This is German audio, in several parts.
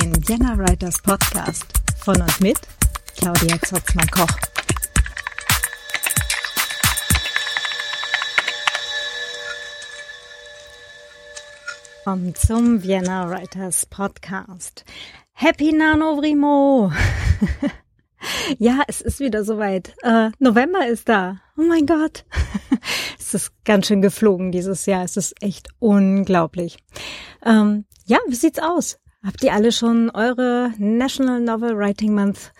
Den Vienna Writers Podcast von und mit Claudia Zotzmann-Koch. Willkommen zum Vienna Writers Podcast. Happy Nanovrimo! ja, es ist wieder soweit. Äh, November ist da. Oh mein Gott. es ist ganz schön geflogen dieses Jahr. Es ist echt unglaublich. Ähm, ja, wie sieht's aus? Habt ihr alle schon eure National Novel Writing Month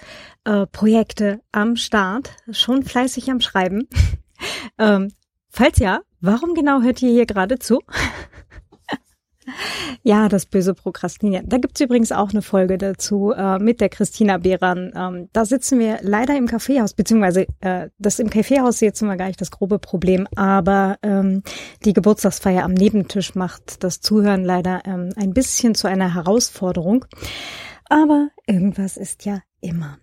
äh, Projekte am Start? Schon fleißig am Schreiben? ähm, falls ja, warum genau hört ihr hier gerade zu? Ja, das böse Prokrastinieren. Da gibt's übrigens auch eine Folge dazu äh, mit der Christina Behran. Ähm, da sitzen wir leider im Kaffeehaus, beziehungsweise äh, das im Kaffeehaus sitzen wir gar nicht das grobe Problem, aber ähm, die Geburtstagsfeier am Nebentisch macht das Zuhören leider ähm, ein bisschen zu einer Herausforderung. Aber irgendwas ist ja immer.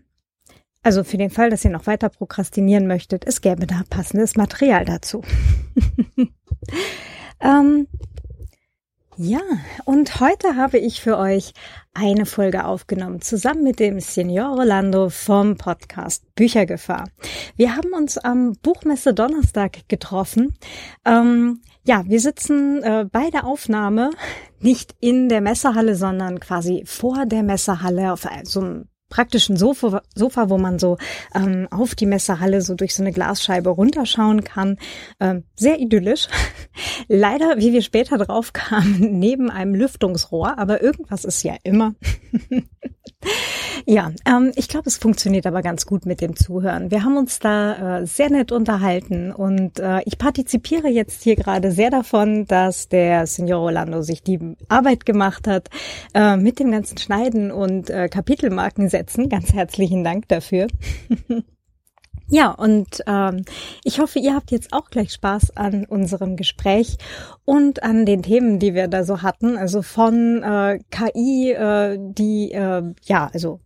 Also für den Fall, dass ihr noch weiter prokrastinieren möchtet, es gäbe da passendes Material dazu. ähm, ja, und heute habe ich für euch eine Folge aufgenommen, zusammen mit dem Signor Rolando vom Podcast Büchergefahr. Wir haben uns am Buchmesse Donnerstag getroffen. Ähm, ja, wir sitzen äh, bei der Aufnahme nicht in der Messehalle, sondern quasi vor der Messehalle auf so einem praktischen Sofa, Sofa wo man so ähm, auf die Messerhalle so durch so eine Glasscheibe runterschauen kann. Ähm, sehr idyllisch. Leider, wie wir später drauf kamen, neben einem Lüftungsrohr, aber irgendwas ist ja immer. ja, ähm, ich glaube, es funktioniert aber ganz gut mit dem Zuhören. Wir haben uns da äh, sehr nett unterhalten und äh, ich partizipiere jetzt hier gerade sehr davon, dass der Signor Rolando sich die Arbeit gemacht hat äh, mit dem ganzen Schneiden und äh, Kapitelmarken setzen. Ganz herzlichen Dank dafür. Ja, und ähm, ich hoffe, ihr habt jetzt auch gleich Spaß an unserem Gespräch und an den Themen, die wir da so hatten. Also von äh, KI, äh, die äh, ja, also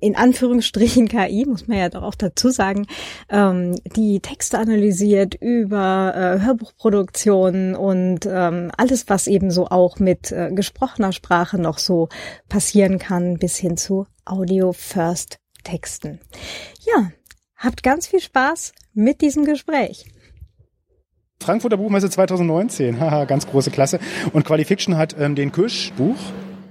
in Anführungsstrichen KI, muss man ja doch auch dazu sagen, ähm, die Texte analysiert über äh, Hörbuchproduktionen und ähm, alles, was eben so auch mit äh, gesprochener Sprache noch so passieren kann, bis hin zu Audio First Texten. Ja, habt ganz viel Spaß mit diesem Gespräch. Frankfurter Buchmesse 2019, haha, ganz große Klasse. Und Qualifiction hat ähm, den Kirschbuch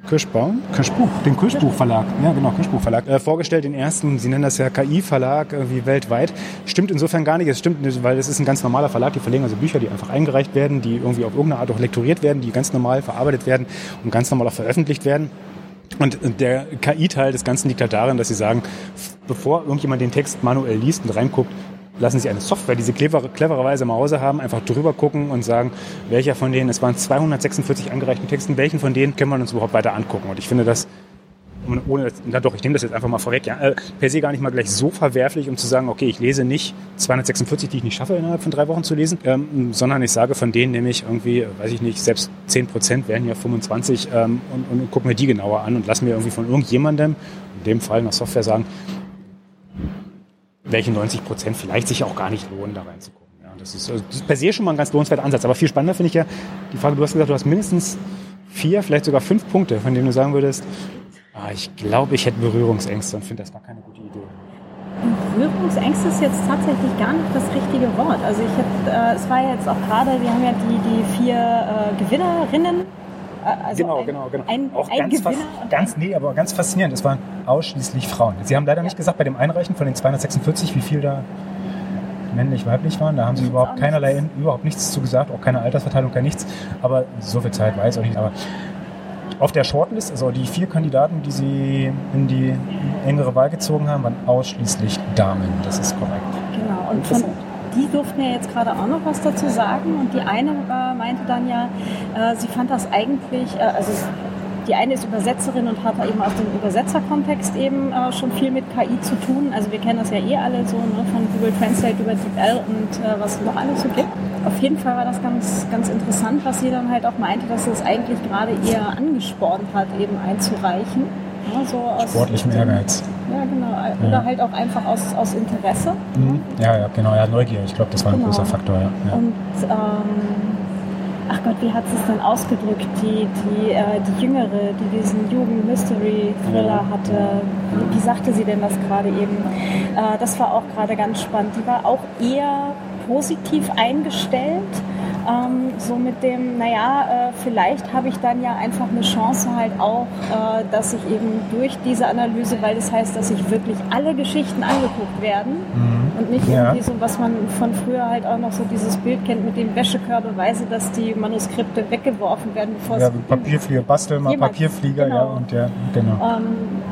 Kirschbaum? Kirschbuch, den Kirschbuchverlag. Ja, genau, Kirschbuchverlag. Äh, vorgestellt, den ersten, Sie nennen das ja KI-Verlag, irgendwie weltweit. Stimmt insofern gar nicht. Es stimmt weil es ist ein ganz normaler Verlag. Die verlegen also Bücher, die einfach eingereicht werden, die irgendwie auf irgendeine Art auch lektoriert werden, die ganz normal verarbeitet werden und ganz normal auch veröffentlicht werden. Und der KI-Teil des Ganzen liegt halt darin, dass sie sagen, bevor irgendjemand den Text manuell liest und reinguckt, lassen Sie eine Software, die Sie clever, clevererweise im Hause haben, einfach drüber gucken und sagen, welcher von denen, es waren 246 angereichten Texten, welchen von denen können wir uns überhaupt weiter angucken. Und ich finde das, ohne, na doch, ich nehme das jetzt einfach mal vorweg, ja, äh, per se gar nicht mal gleich so verwerflich, um zu sagen, okay, ich lese nicht 246, die ich nicht schaffe, innerhalb von drei Wochen zu lesen, ähm, sondern ich sage, von denen nehme ich irgendwie, weiß ich nicht, selbst 10 Prozent wären ja 25 ähm, und, und gucke mir die genauer an und lasse mir irgendwie von irgendjemandem, in dem Fall nach Software sagen, welche 90 Prozent vielleicht sich auch gar nicht lohnen, da reinzugucken. Ja, das, ist, also, das ist per se schon mal ein ganz lohnenswerter Ansatz. Aber viel spannender finde ich ja die Frage, du hast gesagt, du hast mindestens vier, vielleicht sogar fünf Punkte, von denen du sagen würdest, ah, ich glaube, ich hätte Berührungsängste und finde das gar keine gute Idee. Berührungsängste ist jetzt tatsächlich gar nicht das richtige Wort. Also ich hab, äh, es war jetzt auch gerade, wir haben ja die, die vier äh, Gewinnerinnen also genau, ein, genau, genau. Ein, auch ein ganz, ganz, nee, aber ganz faszinierend. Es waren ausschließlich Frauen. Sie haben leider nicht gesagt bei dem Einreichen von den 246, wie viel da männlich, weiblich waren. Da haben sie überhaupt keinerlei, nichts. überhaupt nichts zu gesagt, auch keine Altersverteilung, kein nichts. Aber so viel Zeit weiß auch nicht. Aber auf der Shortlist, also die vier Kandidaten, die sie in die engere Wahl gezogen haben, waren ausschließlich Damen. Das ist korrekt. Genau. Und von, die durften ja jetzt gerade auch noch was dazu sagen. Und die eine äh, meinte dann ja, äh, sie fand das eigentlich, äh, also die eine ist Übersetzerin und hat eben aus dem Übersetzerkontext eben äh, schon viel mit KI zu tun. Also wir kennen das ja eh alle so ne, von Google Translate über DeepL und äh, was noch alles so gibt. Auf jeden Fall war das ganz, ganz interessant, was sie dann halt auch meinte, dass es eigentlich gerade eher angespornt hat, eben einzureichen. Ja, so aus Sportlichem Ehrgeiz. Ja, genau. Oder ja. halt auch einfach aus, aus Interesse. Mhm. Ja, ja, genau. Ja, Neugier. Ich glaube, das war ein genau. großer Faktor. Ja. Und ähm, ach Gott, wie hat sie es denn ausgedrückt? Die, die, äh, die Jüngere, die diesen Jugend-Mystery-Thriller hatte. Wie, wie, sagte sie denn das gerade eben? Äh, das war auch gerade ganz spannend. Die war auch eher positiv eingestellt ähm, so mit dem, naja, äh, vielleicht habe ich dann ja einfach eine Chance halt auch, äh, dass ich eben durch diese Analyse, weil das heißt, dass sich wirklich alle Geschichten angeguckt werden mhm. und nicht ja. irgendwie so, was man von früher halt auch noch so dieses Bild kennt mit dem Wäschekörbeweise, dass die Manuskripte weggeworfen werden, bevor ja, Papierflieger, bastel mal jemand, Papierflieger, genau. ja, und ja, genau. Ähm,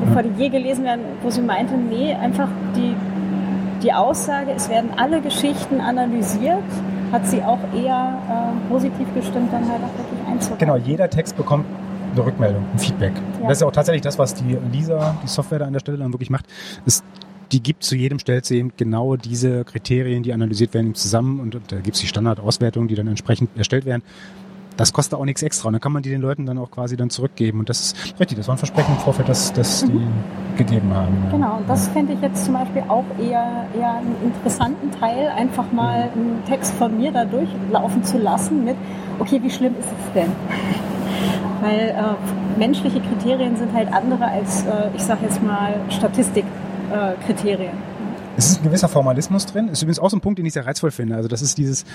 bevor die je gelesen werden, wo sie meinte, nee, einfach die, die Aussage, es werden alle Geschichten analysiert hat sie auch eher äh, positiv gestimmt, dann halt auch wirklich einzubauen. Genau, jeder Text bekommt eine Rückmeldung, ein Feedback. Ja. Das ist auch tatsächlich das, was die Lisa, die Software da an der Stelle dann wirklich macht. Ist, die gibt zu jedem stellt sie eben genau diese Kriterien, die analysiert werden, zusammen und, und da gibt es die Standardauswertungen, die dann entsprechend erstellt werden das kostet auch nichts extra. Und dann kann man die den Leuten dann auch quasi dann zurückgeben. Und das ist richtig, das war ein Versprechen im Vorfeld, dass, dass die mhm. gegeben haben. Genau, und das fände ich jetzt zum Beispiel auch eher, eher einen interessanten Teil, einfach mal mhm. einen Text von mir da durchlaufen zu lassen mit, okay, wie schlimm ist es denn? Weil äh, menschliche Kriterien sind halt andere als, äh, ich sage jetzt mal, Statistikkriterien. Äh, es ist ein gewisser Formalismus drin. Ist übrigens auch so ein Punkt, den ich sehr reizvoll finde. Also das ist dieses,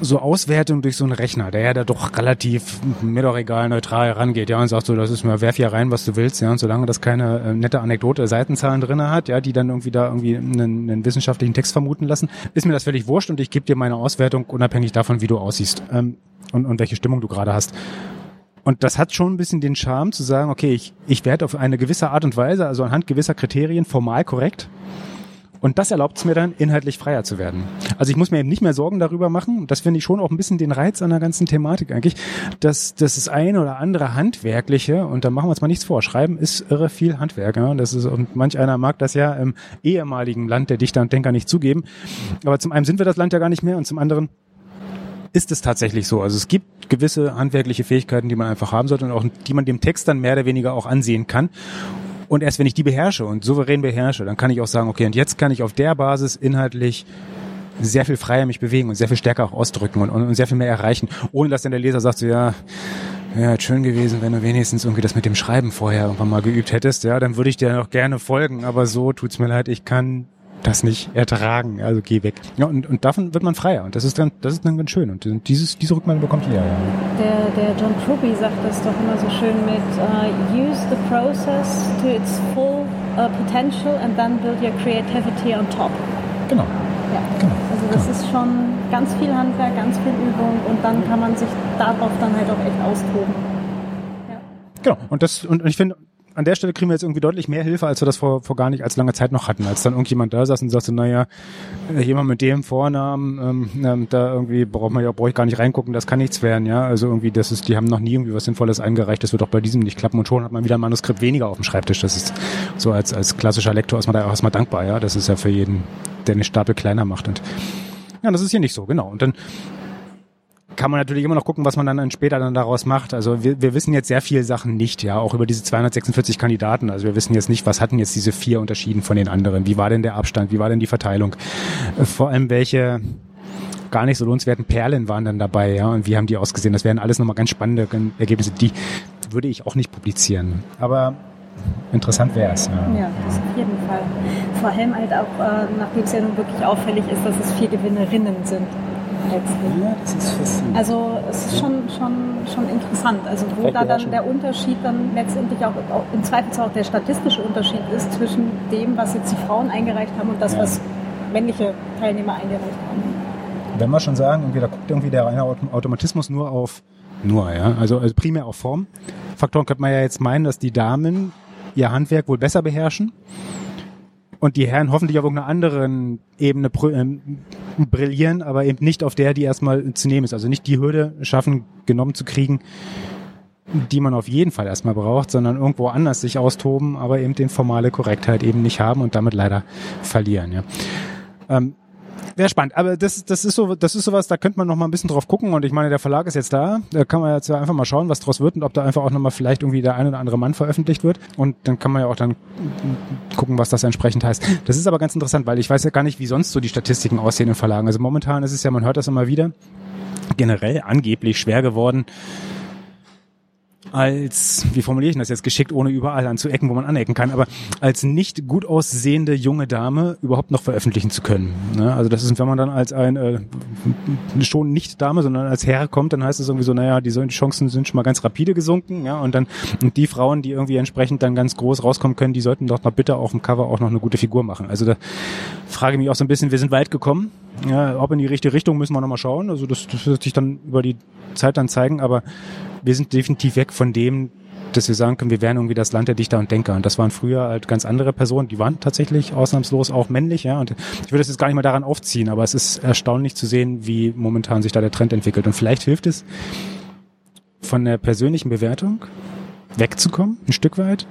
so Auswertung durch so einen Rechner, der ja da doch relativ mir doch egal neutral rangeht, ja, und sagt so, das ist mir, werf hier rein, was du willst, ja, und solange das keine äh, nette Anekdote, Seitenzahlen drinne hat, ja, die dann irgendwie da irgendwie einen, einen wissenschaftlichen Text vermuten lassen, ist mir das völlig wurscht und ich gebe dir meine Auswertung unabhängig davon, wie du aussiehst ähm, und, und welche Stimmung du gerade hast. Und das hat schon ein bisschen den Charme zu sagen, okay, ich, ich werde auf eine gewisse Art und Weise, also anhand gewisser Kriterien formal korrekt, und das erlaubt es mir dann, inhaltlich freier zu werden. Also ich muss mir eben nicht mehr Sorgen darüber machen. Das finde ich schon auch ein bisschen den Reiz an der ganzen Thematik eigentlich, dass, dass das eine oder andere Handwerkliche, und da machen wir uns mal nichts vor, Schreiben ist irre viel Handwerk. Ja? Das ist, und manch einer mag das ja im ehemaligen Land der Dichter und Denker nicht zugeben. Aber zum einen sind wir das Land ja gar nicht mehr und zum anderen ist es tatsächlich so. Also es gibt gewisse handwerkliche Fähigkeiten, die man einfach haben sollte und auch die man dem Text dann mehr oder weniger auch ansehen kann. Und erst wenn ich die beherrsche und souverän beherrsche, dann kann ich auch sagen, okay, und jetzt kann ich auf der Basis inhaltlich sehr viel freier mich bewegen und sehr viel stärker auch ausdrücken und, und, sehr viel mehr erreichen, ohne dass dann der Leser sagt so, ja, ja, schön gewesen, wenn du wenigstens irgendwie das mit dem Schreiben vorher irgendwann mal geübt hättest, ja, dann würde ich dir noch gerne folgen, aber so tut's mir leid, ich kann das nicht ertragen, also geh weg. Ja, und, und davon wird man freier und das ist dann, das ist dann ganz schön und dieses, diese Rückmeldung bekommt jeder, ja. Der, der John Truby sagt das doch immer so schön mit uh, use the process to its full uh, potential and then build your creativity on top. Genau. Ja. Genau. Also das genau. ist schon ganz viel Handwerk, ganz viel Übung und dann kann man sich darauf dann halt auch echt austoben. Ja. Genau. Und das, und ich finde, an der Stelle kriegen wir jetzt irgendwie deutlich mehr Hilfe, als wir das vor, vor gar nicht als lange Zeit noch hatten. Als dann irgendjemand da saß und sagte, naja, äh, jemand mit dem Vornamen, ähm, ähm, da irgendwie braucht man ja, brauche ich gar nicht reingucken, das kann nichts werden, ja. Also irgendwie, das ist, die haben noch nie irgendwie was Sinnvolles eingereicht, das wird auch bei diesem nicht klappen und schon hat man wieder ein Manuskript weniger auf dem Schreibtisch. Das ist so als, als klassischer Lektor ist man da auch erstmal dankbar, ja. Das ist ja für jeden, der eine Stapel kleiner macht. Und ja, das ist hier nicht so, genau. Und dann kann man natürlich immer noch gucken, was man dann später dann daraus macht. Also wir, wir wissen jetzt sehr viele Sachen nicht, ja, auch über diese 246 Kandidaten. Also wir wissen jetzt nicht, was hatten jetzt diese vier unterschieden von den anderen? Wie war denn der Abstand? Wie war denn die Verteilung? Äh, vor allem welche gar nicht so lohnenswerten Perlen waren dann dabei, ja, und wie haben die ausgesehen? Das wären alles nochmal ganz spannende Ergebnisse, die würde ich auch nicht publizieren. Aber interessant wäre es. Ja. ja, das auf jeden Fall. Vor allem halt auch, äh, nachdem es ja nun wirklich auffällig ist, dass es vier Gewinnerinnen sind letztlich. Ja, das ist faszinierend. Also es ist schon, schon, schon interessant. Also wo da dann der Unterschied dann letztendlich auch, auch im Zweifelsfall auch der statistische Unterschied ist zwischen dem, was jetzt die Frauen eingereicht haben und das, ja. was männliche Teilnehmer eingereicht haben. Wenn wir schon sagen, irgendwie, da guckt irgendwie der reine Automatismus nur auf nur, ja, also, also primär auf Form. Faktoren könnte man ja jetzt meinen, dass die Damen ihr Handwerk wohl besser beherrschen und die Herren hoffentlich auf irgendeiner anderen Ebene ähm, brillieren, aber eben nicht auf der, die erstmal zu nehmen ist. Also nicht die Hürde schaffen, genommen zu kriegen, die man auf jeden Fall erstmal braucht, sondern irgendwo anders sich austoben, aber eben den formale Korrektheit eben nicht haben und damit leider verlieren. Ja. Ähm, Wäre spannend. Aber das, das ist so, das ist sowas, da könnte man noch mal ein bisschen drauf gucken. Und ich meine, der Verlag ist jetzt da. Da kann man jetzt einfach mal schauen, was draus wird und ob da einfach auch noch mal vielleicht irgendwie der ein oder andere Mann veröffentlicht wird. Und dann kann man ja auch dann gucken, was das entsprechend heißt. Das ist aber ganz interessant, weil ich weiß ja gar nicht, wie sonst so die Statistiken aussehen in Verlagen. Also momentan ist es ja, man hört das immer wieder generell angeblich schwer geworden, als, wie formuliere ich das jetzt geschickt, ohne überall anzuecken, wo man anecken kann, aber als nicht gut aussehende junge Dame überhaupt noch veröffentlichen zu können. Ne? Also das ist, wenn man dann als ein äh, schon nicht Dame, sondern als Herr kommt, dann heißt es irgendwie so, naja, die, Chancen sind schon mal ganz rapide gesunken, ja, und dann und die Frauen, die irgendwie entsprechend dann ganz groß rauskommen können, die sollten doch mal bitte auf dem Cover auch noch eine gute Figur machen. Also da frage ich mich auch so ein bisschen, wir sind weit gekommen. Ja, ob in die richtige Richtung müssen wir nochmal schauen. Also das, das wird sich dann über die Zeit dann zeigen, aber wir sind definitiv weg von dem, dass wir sagen können, wir wären irgendwie das Land der Dichter und Denker. Und das waren früher halt ganz andere Personen, die waren tatsächlich ausnahmslos auch männlich, ja. Und ich würde das jetzt gar nicht mal daran aufziehen, aber es ist erstaunlich zu sehen, wie momentan sich da der Trend entwickelt. Und vielleicht hilft es, von der persönlichen Bewertung wegzukommen, ein Stück weit,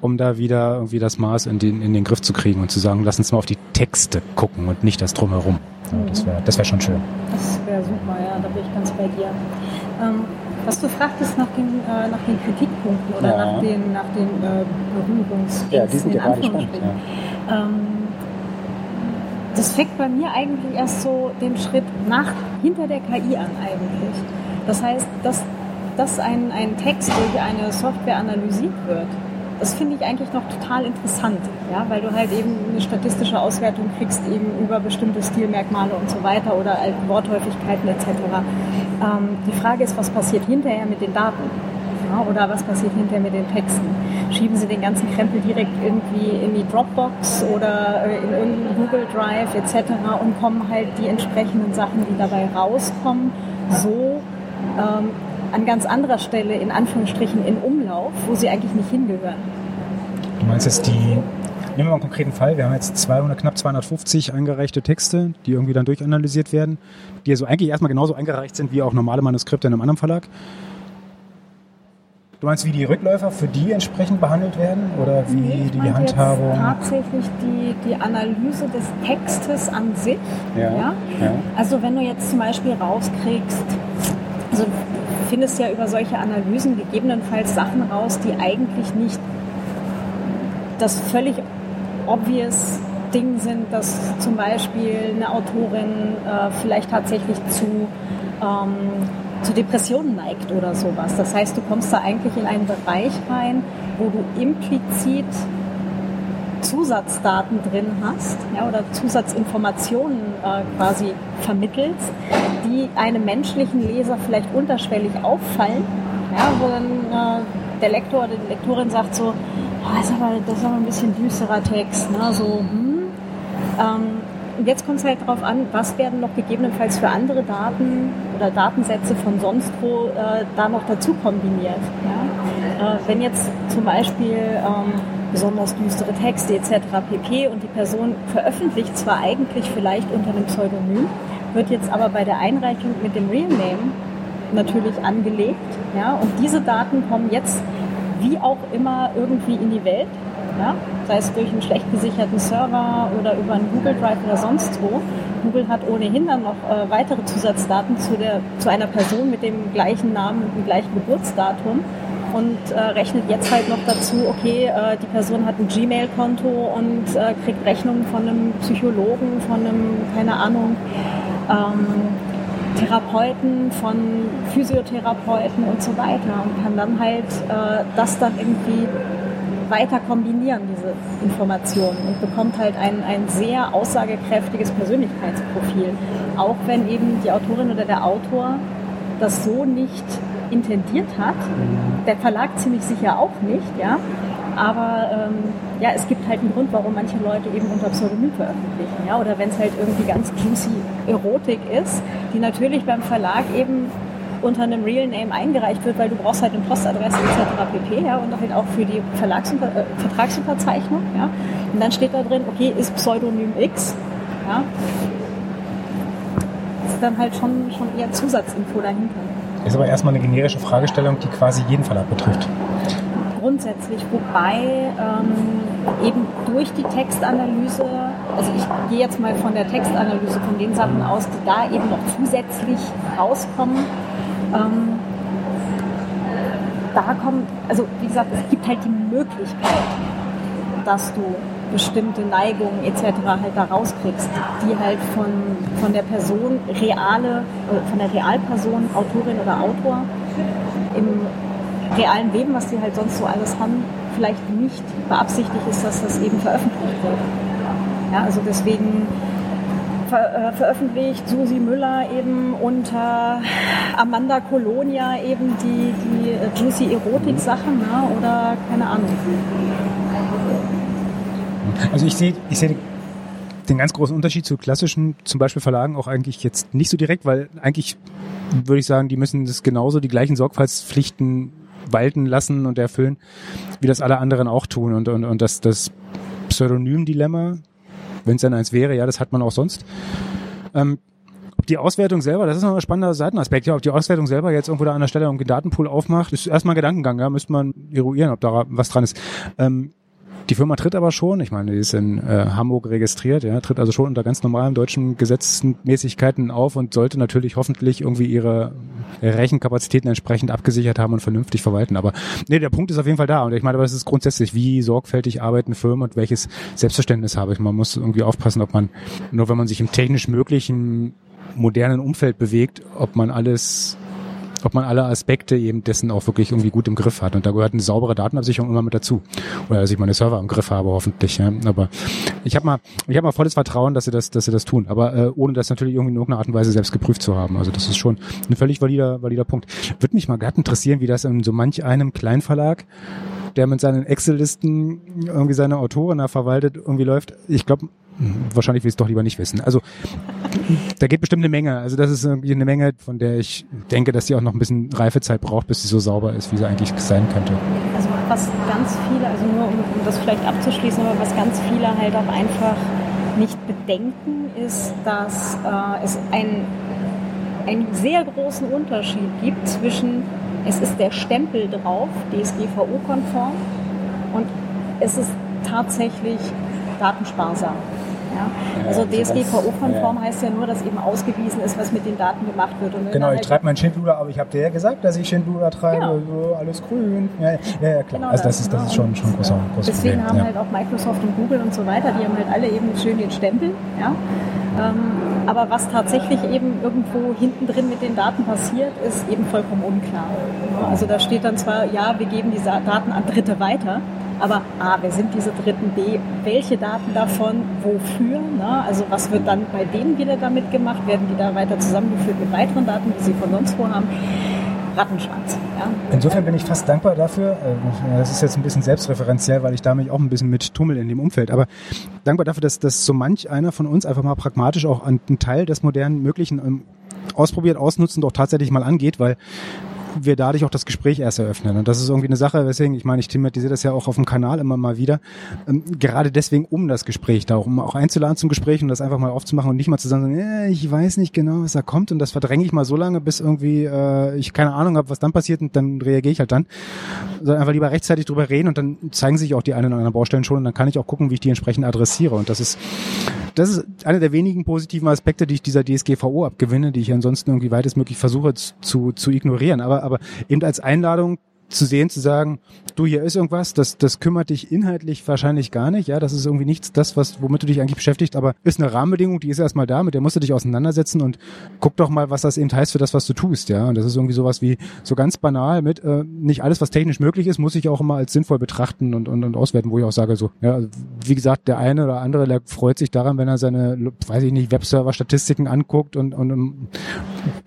um da wieder irgendwie das Maß in den, in den Griff zu kriegen und zu sagen, lass uns mal auf die Texte gucken und nicht das drumherum. Ja, das wäre das wär schon schön. Das wäre super, ja, da bin ich ganz bei dir. Ähm, was du fragtest nach den, äh, nach den Kritikpunkten oder ja. nach den, nach den äh, Berührungsängsten, ja, die sind ja gerade spannend. Ja. Ähm, das fängt bei mir eigentlich erst so den Schritt nach, hinter der KI an eigentlich. Das heißt, dass, dass ein, ein Text durch eine Software analysiert wird, das finde ich eigentlich noch total interessant, ja, weil du halt eben eine statistische Auswertung kriegst eben über bestimmte Stilmerkmale und so weiter oder Worthäufigkeiten etc. Ähm, die Frage ist, was passiert hinterher mit den Daten? Ja, oder was passiert hinterher mit den Texten? Schieben Sie den ganzen Krempel direkt irgendwie in die Dropbox oder äh, in irgendeinen Google Drive etc. und kommen halt die entsprechenden Sachen, die dabei rauskommen, so ähm, an ganz anderer Stelle in Anführungsstrichen in Umlauf, wo sie eigentlich nicht hingehören. Du meinst jetzt die, nehmen wir mal einen konkreten Fall, wir haben jetzt 200, knapp 250 eingereichte Texte, die irgendwie dann durchanalysiert werden, die also eigentlich erstmal genauso eingereicht sind wie auch normale Manuskripte in einem anderen Verlag. Du meinst, wie die Rückläufer für die entsprechend behandelt werden oder wie nee, die Handhabung? tatsächlich die, die Analyse des Textes an sich. Ja, ja? ja. Also wenn du jetzt zum Beispiel rauskriegst, also findest ja über solche Analysen gegebenenfalls Sachen raus, die eigentlich nicht das völlig obvious Ding sind, dass zum Beispiel eine Autorin äh, vielleicht tatsächlich zu, ähm, zu Depressionen neigt oder sowas. Das heißt, du kommst da eigentlich in einen Bereich rein, wo du implizit Zusatzdaten drin hast ja, oder Zusatzinformationen äh, quasi vermittelst, die einem menschlichen Leser vielleicht unterschwellig auffallen, ja, wo dann äh, der Lektor oder die Lektorin sagt so, oh, ist aber, das ist aber ein bisschen düsterer Text, ne? so, hm. ähm, jetzt kommt es halt darauf an, was werden noch gegebenenfalls für andere Daten oder Datensätze von sonst wo äh, da noch dazu kombiniert. Ja? Äh, wenn jetzt zum Beispiel ähm, besonders düstere Texte etc. pp. Und die Person veröffentlicht zwar eigentlich vielleicht unter einem Pseudonym, wird jetzt aber bei der Einreichung mit dem Real Name natürlich angelegt. Ja? Und diese Daten kommen jetzt wie auch immer irgendwie in die Welt. Ja? Sei es durch einen schlecht gesicherten Server oder über einen Google Drive oder sonst wo. Google hat ohnehin dann noch äh, weitere Zusatzdaten zu, der, zu einer Person mit dem gleichen Namen und dem gleichen Geburtsdatum und äh, rechnet jetzt halt noch dazu, okay, äh, die Person hat ein Gmail-Konto und äh, kriegt Rechnungen von einem Psychologen, von einem, keine Ahnung, ähm, Therapeuten, von Physiotherapeuten und so weiter und kann dann halt äh, das dann irgendwie weiter kombinieren, diese Informationen und bekommt halt ein, ein sehr aussagekräftiges Persönlichkeitsprofil, auch wenn eben die Autorin oder der Autor das so nicht intendiert hat. Der Verlag ziemlich sicher auch nicht, ja. Aber ähm, ja, es gibt halt einen Grund, warum manche Leute eben unter Pseudonym veröffentlichen, ja. Oder wenn es halt irgendwie ganz juicy Erotik ist, die natürlich beim Verlag eben unter einem Real Name eingereicht wird, weil du brauchst halt eine Postadresse etc. pp. Ja, und halt auch für die Verlags äh, Vertragsunterzeichnung. Ja. Und dann steht da drin, okay, ist Pseudonym X. Ja. Das ist dann halt schon, schon eher Zusatzinfo dahinter. Ist aber erstmal eine generische Fragestellung, die quasi jeden Verlag betrifft. Grundsätzlich, wobei ähm, eben durch die Textanalyse, also ich gehe jetzt mal von der Textanalyse, von den Sachen aus, die da eben noch zusätzlich rauskommen, ähm, da kommen, also wie gesagt, es gibt halt die Möglichkeit, dass du bestimmte Neigungen etc. halt da rauskriegst, die halt von, von der Person reale, von der Realperson, Autorin oder Autor im realen Leben, was die halt sonst so alles haben, vielleicht nicht beabsichtigt ist, dass das eben veröffentlicht wird. Ja, also deswegen ver äh, veröffentlicht Susi Müller eben unter Amanda Colonia eben die, die äh, Juicy Erotik-Sachen ne? oder keine Ahnung. Also ich sehe ich seh den ganz großen Unterschied zu klassischen, zum Beispiel Verlagen auch eigentlich jetzt nicht so direkt, weil eigentlich würde ich sagen, die müssen das genauso die gleichen Sorgfaltspflichten walten lassen und erfüllen, wie das alle anderen auch tun. Und, und, und das, das Pseudonym-Dilemma, wenn es denn eins wäre, ja, das hat man auch sonst. Ähm, die Auswertung selber, das ist noch ein spannender Seitenaspekt. Ja, ob die Auswertung selber jetzt irgendwo da an der Stelle einen Datenpool aufmacht, ist erstmal ein Gedankengang, ja, müsste man eruieren, ob da was dran ist. Ähm, die Firma tritt aber schon, ich meine, die ist in äh, Hamburg registriert, ja, tritt also schon unter ganz normalen deutschen Gesetzmäßigkeiten auf und sollte natürlich hoffentlich irgendwie ihre Rechenkapazitäten entsprechend abgesichert haben und vernünftig verwalten. Aber nee, der Punkt ist auf jeden Fall da. Und ich meine, aber es ist grundsätzlich, wie sorgfältig arbeiten Firmen und welches Selbstverständnis habe ich. Man muss irgendwie aufpassen, ob man, nur wenn man sich im technisch möglichen modernen Umfeld bewegt, ob man alles ob man alle Aspekte eben dessen auch wirklich irgendwie gut im Griff hat. Und da gehört eine saubere Datenabsicherung immer mit dazu. Oder dass ich meine Server im Griff habe, hoffentlich. Ja. Aber ich habe mal, ich habe mal volles Vertrauen, dass sie das, dass sie das tun. Aber äh, ohne das natürlich irgendwie in irgendeiner Art und Weise selbst geprüft zu haben. Also das ist schon ein völlig valider, valider Punkt. Würde mich mal glatt interessieren, wie das in so manch einem Kleinverlag der mit seinen Excel-Listen irgendwie seine Autoren da verwaltet, irgendwie läuft. Ich glaube, wahrscheinlich will ich es doch lieber nicht wissen. Also da geht bestimmt eine Menge. Also das ist irgendwie eine Menge, von der ich denke, dass sie auch noch ein bisschen Reifezeit braucht, bis sie so sauber ist, wie sie eigentlich sein könnte. Also was ganz viele, also nur um, um das vielleicht abzuschließen, aber was ganz viele halt auch einfach nicht bedenken, ist, dass äh, es ein, einen sehr großen Unterschied gibt zwischen, es ist der Stempel drauf, DSGVO-konform, und es ist tatsächlich datensparsam. Ja? Also DSGVO-konform ja. heißt ja nur, dass eben ausgewiesen ist, was mit den Daten gemacht wird. genau, ich halt treibe mein Schindluder, aber ich habe dir ja gesagt, dass ich Schindluder treibe, genau. so alles grün. Ja, ja, ja klar. Genau also das, das, ist, das ist schon, schon großer, großer Deswegen Problem. haben halt auch Microsoft und Google und so weiter, die haben halt alle eben schön den Stempel. Ja? Ähm, aber was tatsächlich eben irgendwo hinten drin mit den Daten passiert, ist eben vollkommen unklar. Also da steht dann zwar, ja, wir geben die Daten an Dritte weiter, aber A, wer sind diese Dritten? B, welche Daten davon, wofür? Ne? Also was wird dann bei denen wieder damit gemacht? Werden die da weiter zusammengeführt mit weiteren Daten, die sie von sonst wo haben? Rattenschwanz. Ja. Insofern bin ich fast dankbar dafür. Äh, das ist jetzt ein bisschen selbstreferenziell, weil ich da mich auch ein bisschen mit tummel in dem Umfeld. Aber dankbar dafür, dass, dass so manch einer von uns einfach mal pragmatisch auch einen Teil des modernen Möglichen ähm, ausprobiert, ausnutzt und auch tatsächlich mal angeht, weil wir dadurch auch das Gespräch erst eröffnen. Und das ist irgendwie eine Sache, weswegen, ich meine, ich thematisiere das ja auch auf dem Kanal immer mal wieder, ähm, gerade deswegen um das Gespräch da, um auch einzuladen zum Gespräch und das einfach mal aufzumachen und nicht mal zu sagen, äh, ich weiß nicht genau, was da kommt und das verdränge ich mal so lange, bis irgendwie äh, ich keine Ahnung habe, was dann passiert und dann reagiere ich halt dann. Sondern einfach lieber rechtzeitig drüber reden und dann zeigen sich auch die einen oder anderen Baustellen schon und dann kann ich auch gucken, wie ich die entsprechend adressiere. Und das ist, das ist einer der wenigen positiven Aspekte, die ich dieser DSGVO abgewinne, die ich ansonsten irgendwie weitestmöglich versuche zu, zu ignorieren. Aber aber eben als Einladung zu sehen, zu sagen, du, hier ist irgendwas, das, das kümmert dich inhaltlich wahrscheinlich gar nicht, ja, das ist irgendwie nichts, das, was, womit du dich eigentlich beschäftigst, aber ist eine Rahmenbedingung, die ist erstmal da, mit der musst du dich auseinandersetzen und guck doch mal, was das eben heißt für das, was du tust, ja, und das ist irgendwie sowas wie, so ganz banal mit, äh, nicht alles, was technisch möglich ist, muss ich auch immer als sinnvoll betrachten und, und, und auswerten, wo ich auch sage, so, ja, also, wie gesagt, der eine oder andere, der freut sich daran, wenn er seine, weiß ich nicht, Webserver-Statistiken anguckt und, und, und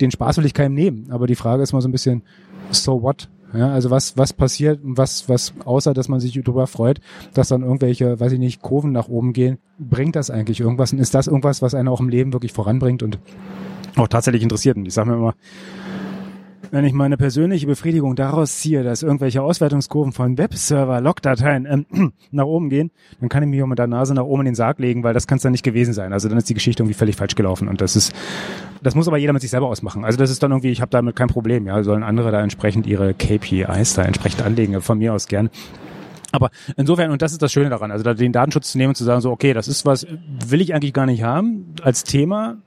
den Spaß will ich keinem nehmen, aber die Frage ist mal so ein bisschen, so what? Ja, also was, was passiert, was, was, außer dass man sich darüber freut, dass dann irgendwelche, weiß ich nicht, Kurven nach oben gehen, bringt das eigentlich irgendwas? Und ist das irgendwas, was einen auch im Leben wirklich voranbringt und auch tatsächlich interessiert? Und ich sage mir immer, wenn ich meine persönliche Befriedigung daraus ziehe, dass irgendwelche Auswertungskurven von Webserver, Logdateien ähm, nach oben gehen, dann kann ich mich auch mit der Nase nach oben in den Sarg legen, weil das kann es dann nicht gewesen sein. Also dann ist die Geschichte irgendwie völlig falsch gelaufen und das ist, das muss aber jeder mit sich selber ausmachen. Also das ist dann irgendwie, ich habe damit kein Problem. Ja, sollen andere da entsprechend ihre KPIs da entsprechend anlegen, von mir aus gern. Aber insofern, und das ist das Schöne daran, also den Datenschutz zu nehmen und zu sagen, so, okay, das ist was, will ich eigentlich gar nicht haben als Thema,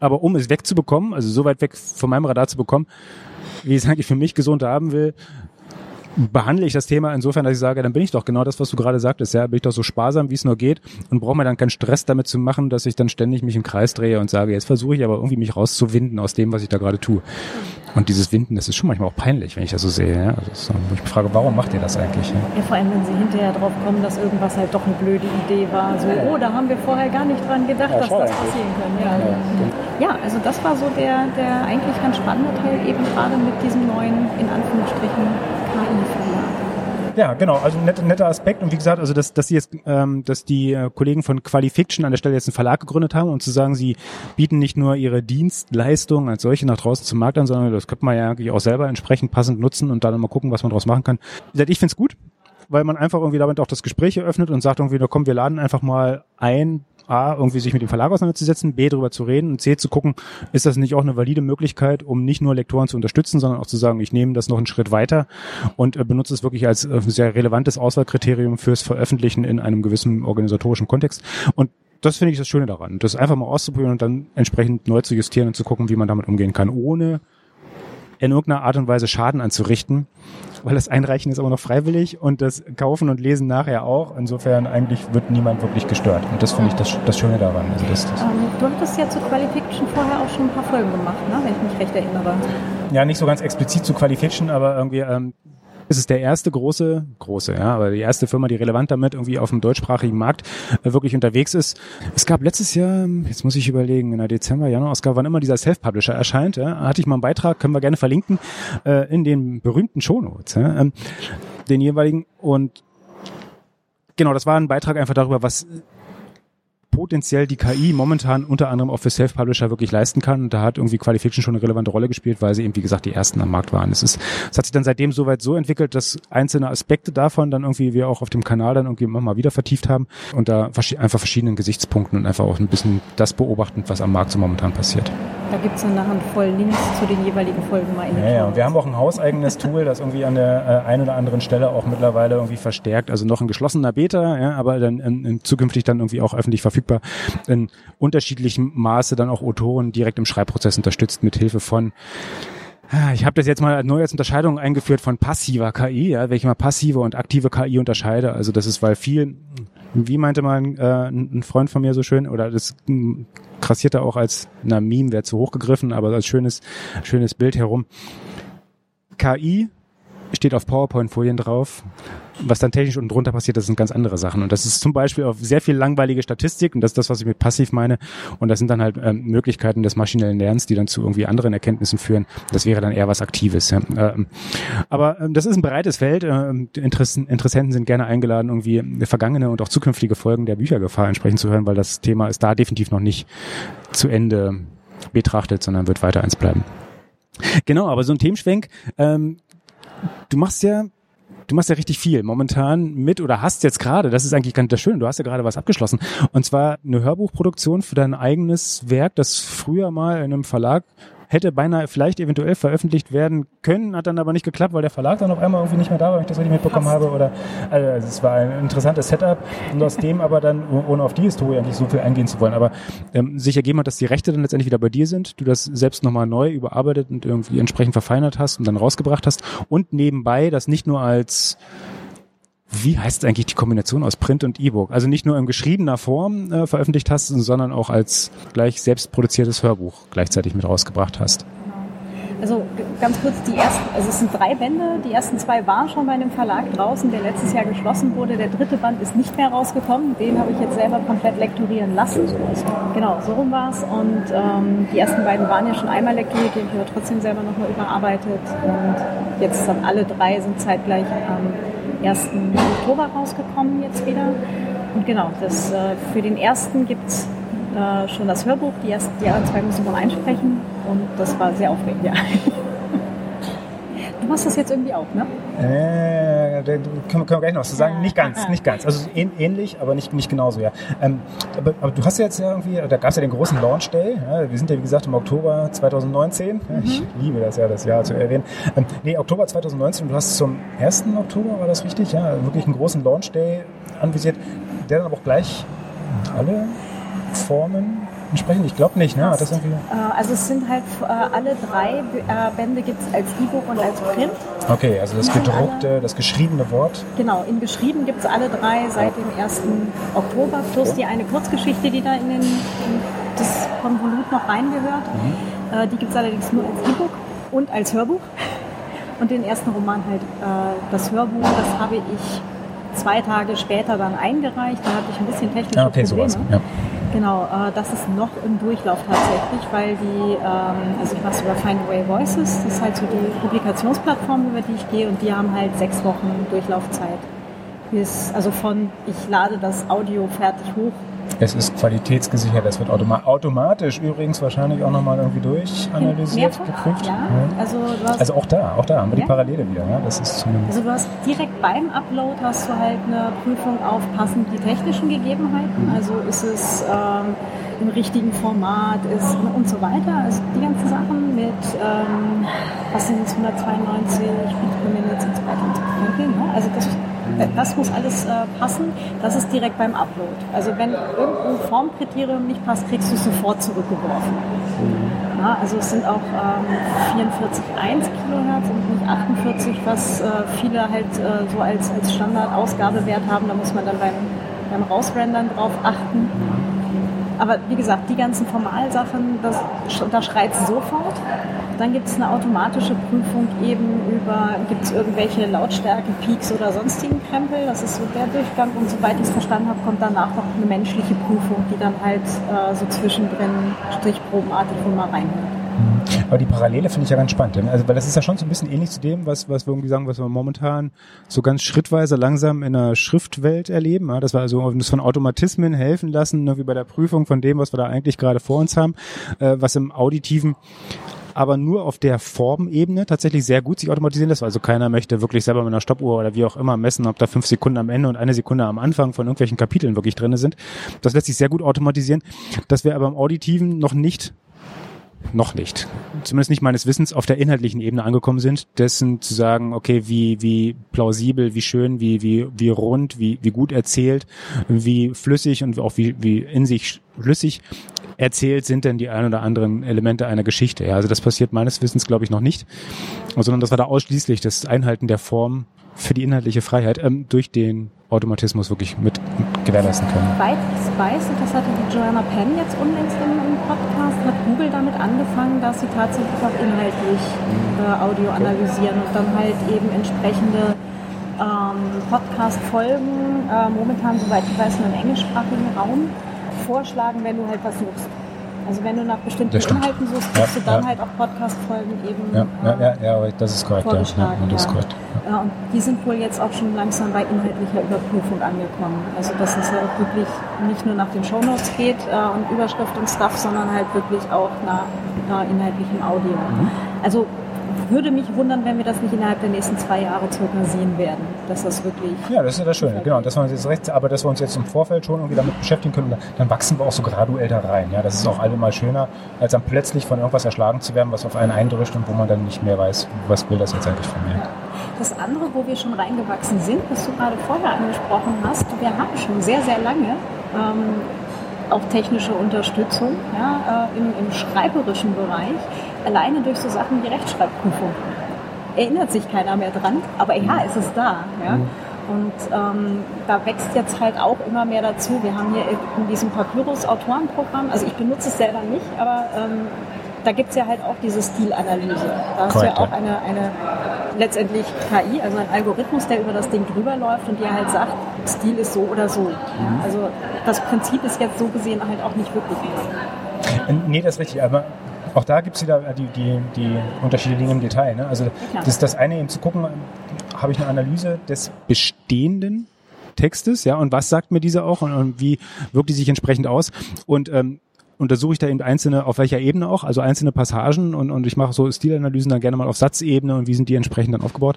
aber um es wegzubekommen, also so weit weg von meinem Radar zu bekommen, wie ich es eigentlich für mich gesund haben will, behandle ich das Thema insofern, dass ich sage, dann bin ich doch genau das, was du gerade sagtest, ja, bin ich doch so sparsam, wie es nur geht und brauche mir dann keinen Stress damit zu machen, dass ich dann ständig mich im Kreis drehe und sage, jetzt versuche ich aber irgendwie mich rauszuwinden aus dem, was ich da gerade tue. Und dieses Winden, das ist schon manchmal auch peinlich, wenn ich das so sehe. Ja? Also so, ich mich frage, warum macht ihr das eigentlich? Ja? ja? vor allem, wenn sie hinterher drauf kommen, dass irgendwas halt doch eine blöde Idee war. So, oh, da haben wir vorher gar nicht dran gedacht, ja, dass das passieren kann. Ja. ja, also das war so der, der eigentlich ganz spannende Teil, eben gerade mit diesem neuen, in Anführungsstrichen, KI-Verlag. Ja, genau. Also ein netter, Aspekt. Und wie gesagt, also dass, dass sie jetzt, ähm, dass die äh, Kollegen von Qualifiction an der Stelle jetzt einen Verlag gegründet haben und zu sagen, sie bieten nicht nur ihre Dienstleistungen als solche nach draußen zum Markt an, sondern das könnte man ja eigentlich auch selber entsprechend passend nutzen und dann mal gucken, was man daraus machen kann. Ich finde es gut, weil man einfach irgendwie damit auch das Gespräch eröffnet und sagt irgendwie, na komm, wir laden einfach mal ein, A, irgendwie sich mit dem Verlag auseinanderzusetzen, B, darüber zu reden und C, zu gucken, ist das nicht auch eine valide Möglichkeit, um nicht nur Lektoren zu unterstützen, sondern auch zu sagen, ich nehme das noch einen Schritt weiter und äh, benutze es wirklich als äh, sehr relevantes Auswahlkriterium fürs Veröffentlichen in einem gewissen organisatorischen Kontext. Und das finde ich das Schöne daran, das einfach mal auszuprobieren und dann entsprechend neu zu justieren und zu gucken, wie man damit umgehen kann, ohne in irgendeiner Art und Weise Schaden anzurichten, weil das Einreichen ist aber noch freiwillig und das Kaufen und Lesen nachher auch. Insofern eigentlich wird niemand wirklich gestört. Und das finde ich das, das Schöne daran. Also das, das ähm, du hattest ja zu Qualifiction vorher auch schon ein paar Folgen gemacht, ne? wenn ich mich recht erinnere. Ja, nicht so ganz explizit zu Qualifiction, aber irgendwie ähm, es ist der erste große, große, ja, aber die erste Firma, die relevant damit irgendwie auf dem deutschsprachigen Markt äh, wirklich unterwegs ist. Es gab letztes Jahr, jetzt muss ich überlegen, in der Dezember, Januar-Ausgabe, wann immer dieser Self-Publisher erscheint, ja, hatte ich mal einen Beitrag, können wir gerne verlinken, äh, in den berühmten Shownotes, ja, ähm, den jeweiligen und Genau, das war ein Beitrag einfach darüber, was potenziell die KI momentan unter anderem auch für Self-Publisher wirklich leisten kann. Und da hat irgendwie Qualification schon eine relevante Rolle gespielt, weil sie eben, wie gesagt, die ersten am Markt waren. Es ist, es hat sich dann seitdem soweit so entwickelt, dass einzelne Aspekte davon dann irgendwie wir auch auf dem Kanal dann irgendwie immer mal wieder vertieft haben und da einfach verschiedenen Gesichtspunkten und einfach auch ein bisschen das beobachten, was am Markt so momentan passiert. Da gibt es eine Handvoll Links zu den jeweiligen Folgen mal in den Ja, ja, und wir haben auch ein hauseigenes Tool, das irgendwie an der äh, einen oder anderen Stelle auch mittlerweile irgendwie verstärkt, also noch ein geschlossener Beta, ja, aber dann in, in zukünftig dann irgendwie auch öffentlich verfügbar verfügbar, in unterschiedlichem Maße dann auch Autoren direkt im Schreibprozess unterstützt mit Hilfe von ah, ich habe das jetzt mal neu als Unterscheidung eingeführt von passiver KI, ja, welche mal passive und aktive KI unterscheide. Also das ist, weil viel, wie meinte mal äh, ein Freund von mir so schön, oder das krassierte auch als, na, Meme wäre zu hoch gegriffen, aber als schönes, schönes Bild herum. KI steht auf PowerPoint-Folien drauf. Was dann technisch unten drunter passiert, das sind ganz andere Sachen. Und das ist zum Beispiel auf sehr viel langweilige Statistik und das ist das, was ich mit passiv meine. Und das sind dann halt ähm, Möglichkeiten des maschinellen Lernens, die dann zu irgendwie anderen Erkenntnissen führen. Das wäre dann eher was Aktives. Ja. Ähm, aber ähm, das ist ein breites Feld. Ähm, Interessen, Interessenten sind gerne eingeladen, irgendwie vergangene und auch zukünftige Folgen der Büchergefahr entsprechend zu hören, weil das Thema ist da definitiv noch nicht zu Ende betrachtet, sondern wird weiter eins bleiben. Genau, aber so ein Themenschwenk, ähm, du machst ja du machst ja richtig viel momentan mit oder hast jetzt gerade, das ist eigentlich ganz schön, du hast ja gerade was abgeschlossen. Und zwar eine Hörbuchproduktion für dein eigenes Werk, das früher mal in einem Verlag hätte beinahe vielleicht eventuell veröffentlicht werden können, hat dann aber nicht geklappt, weil der Verlag dann auf einmal irgendwie nicht mehr da war, wenn ich das richtig mitbekommen Fast. habe. Oder also es war ein interessantes Setup und aus dem aber dann, ohne auf die Historie eigentlich so viel eingehen zu wollen, aber ähm, sich ergeben hat, dass die Rechte dann letztendlich wieder bei dir sind, du das selbst nochmal neu überarbeitet und irgendwie entsprechend verfeinert hast und dann rausgebracht hast und nebenbei das nicht nur als wie heißt eigentlich die Kombination aus Print und E-Book? Also nicht nur in geschriebener Form äh, veröffentlicht hast, sondern auch als gleich selbst produziertes Hörbuch gleichzeitig mit rausgebracht hast. Also ganz kurz, die ersten, also es sind drei Bände. Die ersten zwei waren schon bei einem Verlag draußen, der letztes Jahr geschlossen wurde. Der dritte Band ist nicht mehr rausgekommen. Den habe ich jetzt selber komplett lektorieren lassen. Genau, so rum war es. Und ähm, die ersten beiden waren ja schon einmal lektoriert, die habe ich aber trotzdem selber nochmal überarbeitet. Und jetzt dann alle drei sind zeitgleich am 1. Oktober rausgekommen jetzt wieder. Und genau, das, äh, für den ersten gibt es äh, schon das Hörbuch. Die, ersten, die anderen zwei müssen wir einsprechen. Und das war sehr aufregend, ja. Du machst das jetzt irgendwie auch, ne? Äh, da können, wir gleich noch was zu sagen. Nicht ganz, nicht ganz. Also ähnlich, aber nicht, nicht genauso, ja. Ähm, aber, aber, du hast jetzt ja irgendwie, da gab es ja den großen Launch Day. Ja, wir sind ja, wie gesagt, im Oktober 2019. Mhm. Ich liebe das ja, das Jahr zu erwähnen. Ähm, nee, Oktober 2019. Du hast zum 1. Oktober, war das richtig? Ja, wirklich einen großen Launch Day anvisiert, der dann aber auch gleich alle Formen entsprechend? Ich glaube nicht, ne? Das irgendwie... also es sind halt äh, alle drei äh, Bände gibt es als E-Book und als Print. Okay, also das gedruckte, das geschriebene Wort. Genau, in geschrieben gibt es alle drei seit dem 1. Oktober, plus die eine Kurzgeschichte, die da in, den, in das Konvolut noch reingehört. Mhm. Äh, die gibt es allerdings nur als E-Book und als Hörbuch. Und den ersten Roman halt äh, das Hörbuch, das habe ich zwei Tage später dann eingereicht. Da hatte ich ein bisschen technische okay, Probleme. Sowas. Ja. Genau, äh, das ist noch im Durchlauf tatsächlich, weil die, ähm, also ich mache über Findaway Voices, das ist halt so die Publikationsplattform, über die ich gehe und die haben halt sechs Wochen Durchlaufzeit. Bis, also von ich lade das Audio fertig hoch es ist qualitätsgesichert, es wird automa automatisch übrigens wahrscheinlich auch nochmal irgendwie durchanalysiert, geprüft. Ja. Also, also, auch da, auch da haben wir ja. die Parallele wieder. Ja? Das ist also du hast direkt beim Upload hast du halt eine Prüfung auf passen die technischen Gegebenheiten. Mhm. Also ist es ähm, im richtigen Format ist und so weiter. Also die ganzen Sachen mit ähm, was sind es 192 Bit Minutes und so weiter und so. Also das das muss alles äh, passen. Das ist direkt beim Upload. Also wenn irgendein Formkriterium nicht passt, kriegst du es sofort zurückgeworfen. Ja, also es sind auch ähm, 44,1 Kilohertz und nicht 48, was äh, viele halt äh, so als, als Standard-Ausgabewert haben. Da muss man dann beim, beim Rausrendern drauf achten. Aber wie gesagt, die ganzen Formalsachen, das, da schreit es sofort. Dann gibt es eine automatische Prüfung eben über, gibt es irgendwelche Lautstärke, Peaks oder sonstigen Krempel. Das ist so der Durchgang. Und soweit ich es verstanden habe, kommt danach noch eine menschliche Prüfung, die dann halt äh, so zwischendrin strichprobenartig wohl mal reinhört. Aber die Parallele finde ich ja ganz spannend. Also, weil das ist ja schon so ein bisschen ähnlich zu dem, was, was wir irgendwie sagen, was wir momentan so ganz schrittweise langsam in der Schriftwelt erleben. Ja, dass wir also uns von Automatismen helfen lassen, ne, wie bei der Prüfung von dem, was wir da eigentlich gerade vor uns haben, äh, was im Auditiven aber nur auf der Formebene tatsächlich sehr gut sich automatisieren lässt. Also keiner möchte wirklich selber mit einer Stoppuhr oder wie auch immer messen, ob da fünf Sekunden am Ende und eine Sekunde am Anfang von irgendwelchen Kapiteln wirklich drinne sind. Das lässt sich sehr gut automatisieren. Das wäre aber im Auditiven noch nicht noch nicht, zumindest nicht meines Wissens, auf der inhaltlichen Ebene angekommen sind, dessen zu sagen, okay, wie, wie plausibel, wie schön, wie, wie, wie rund, wie, wie gut erzählt, wie flüssig und auch wie, wie in sich schlüssig erzählt sind denn die ein oder anderen Elemente einer Geschichte. Ja, also das passiert meines Wissens, glaube ich, noch nicht, sondern das war da ausschließlich das Einhalten der Form für die inhaltliche Freiheit ähm, durch den Automatismus wirklich mit, gewährleisten können. Weiß, und das hatte die Joanna Penn jetzt unlängst im, im Podcast, hat Google damit angefangen, dass sie tatsächlich auch inhaltlich äh, Audio analysieren und dann halt eben entsprechende ähm, Podcast-Folgen, äh, momentan, soweit ich weiß, nur im englischsprachigen Raum, vorschlagen, wenn du halt was suchst. Also wenn du nach bestimmten Inhalten suchst, kriegst ja, du dann ja. halt auch Podcast-Folgen eben ja, ja, ja, ja, das ist korrekt. Ja, das ist korrekt. Ja. und die sind wohl jetzt auch schon langsam bei inhaltlicher Überprüfung angekommen. Also dass es halt wirklich nicht nur nach den Shownotes geht äh, und Überschrift und Stuff, sondern halt wirklich auch nach, nach inhaltlichem Audio. Mhm. Also würde mich wundern, wenn wir das nicht innerhalb der nächsten zwei Jahre circa sehen werden. Dass das wirklich. Ja, das ist ja das Schöne, genau. Dass wir uns jetzt recht, aber dass wir uns jetzt im Vorfeld schon irgendwie damit beschäftigen können, dann wachsen wir auch so graduell da rein. Ja, das ist auch allemal schöner, als dann plötzlich von irgendwas erschlagen zu werden, was auf einen eindrischt und wo man dann nicht mehr weiß, was will das jetzt eigentlich von mir. Das andere, wo wir schon reingewachsen sind, was du gerade vorher angesprochen hast, wir haben schon sehr, sehr lange ähm, auch technische Unterstützung ja, äh, im, im schreiberischen Bereich, alleine durch so Sachen wie Rechtschreibprüfung. Erinnert sich keiner mehr dran, aber ja, mhm. es ist da. Ja. Mhm. Und ähm, da wächst jetzt halt auch immer mehr dazu. Wir haben hier in diesem Papyrus-Autorenprogramm, also ich benutze es selber nicht, aber ähm, da gibt es ja halt auch diese Stilanalyse. Da hast du ja auch eine, eine letztendlich KI, also ein Algorithmus, der über das Ding drüber läuft und dir halt sagt, Stil ist so oder so. Mhm. Also das Prinzip ist jetzt so gesehen halt auch nicht wirklich. Äh, nee, das ist richtig, aber auch da gibt es wieder die, die, die Unterschiede liegen im Detail. Ne? Also ja, das, das eine eben zu gucken, habe ich eine Analyse des bestehenden Textes, ja, und was sagt mir diese auch und, und wie wirkt die sich entsprechend aus? Und ähm, untersuche ich da eben einzelne, auf welcher Ebene auch, also einzelne Passagen und, und ich mache so Stilanalysen dann gerne mal auf Satzebene und wie sind die entsprechend dann aufgebaut.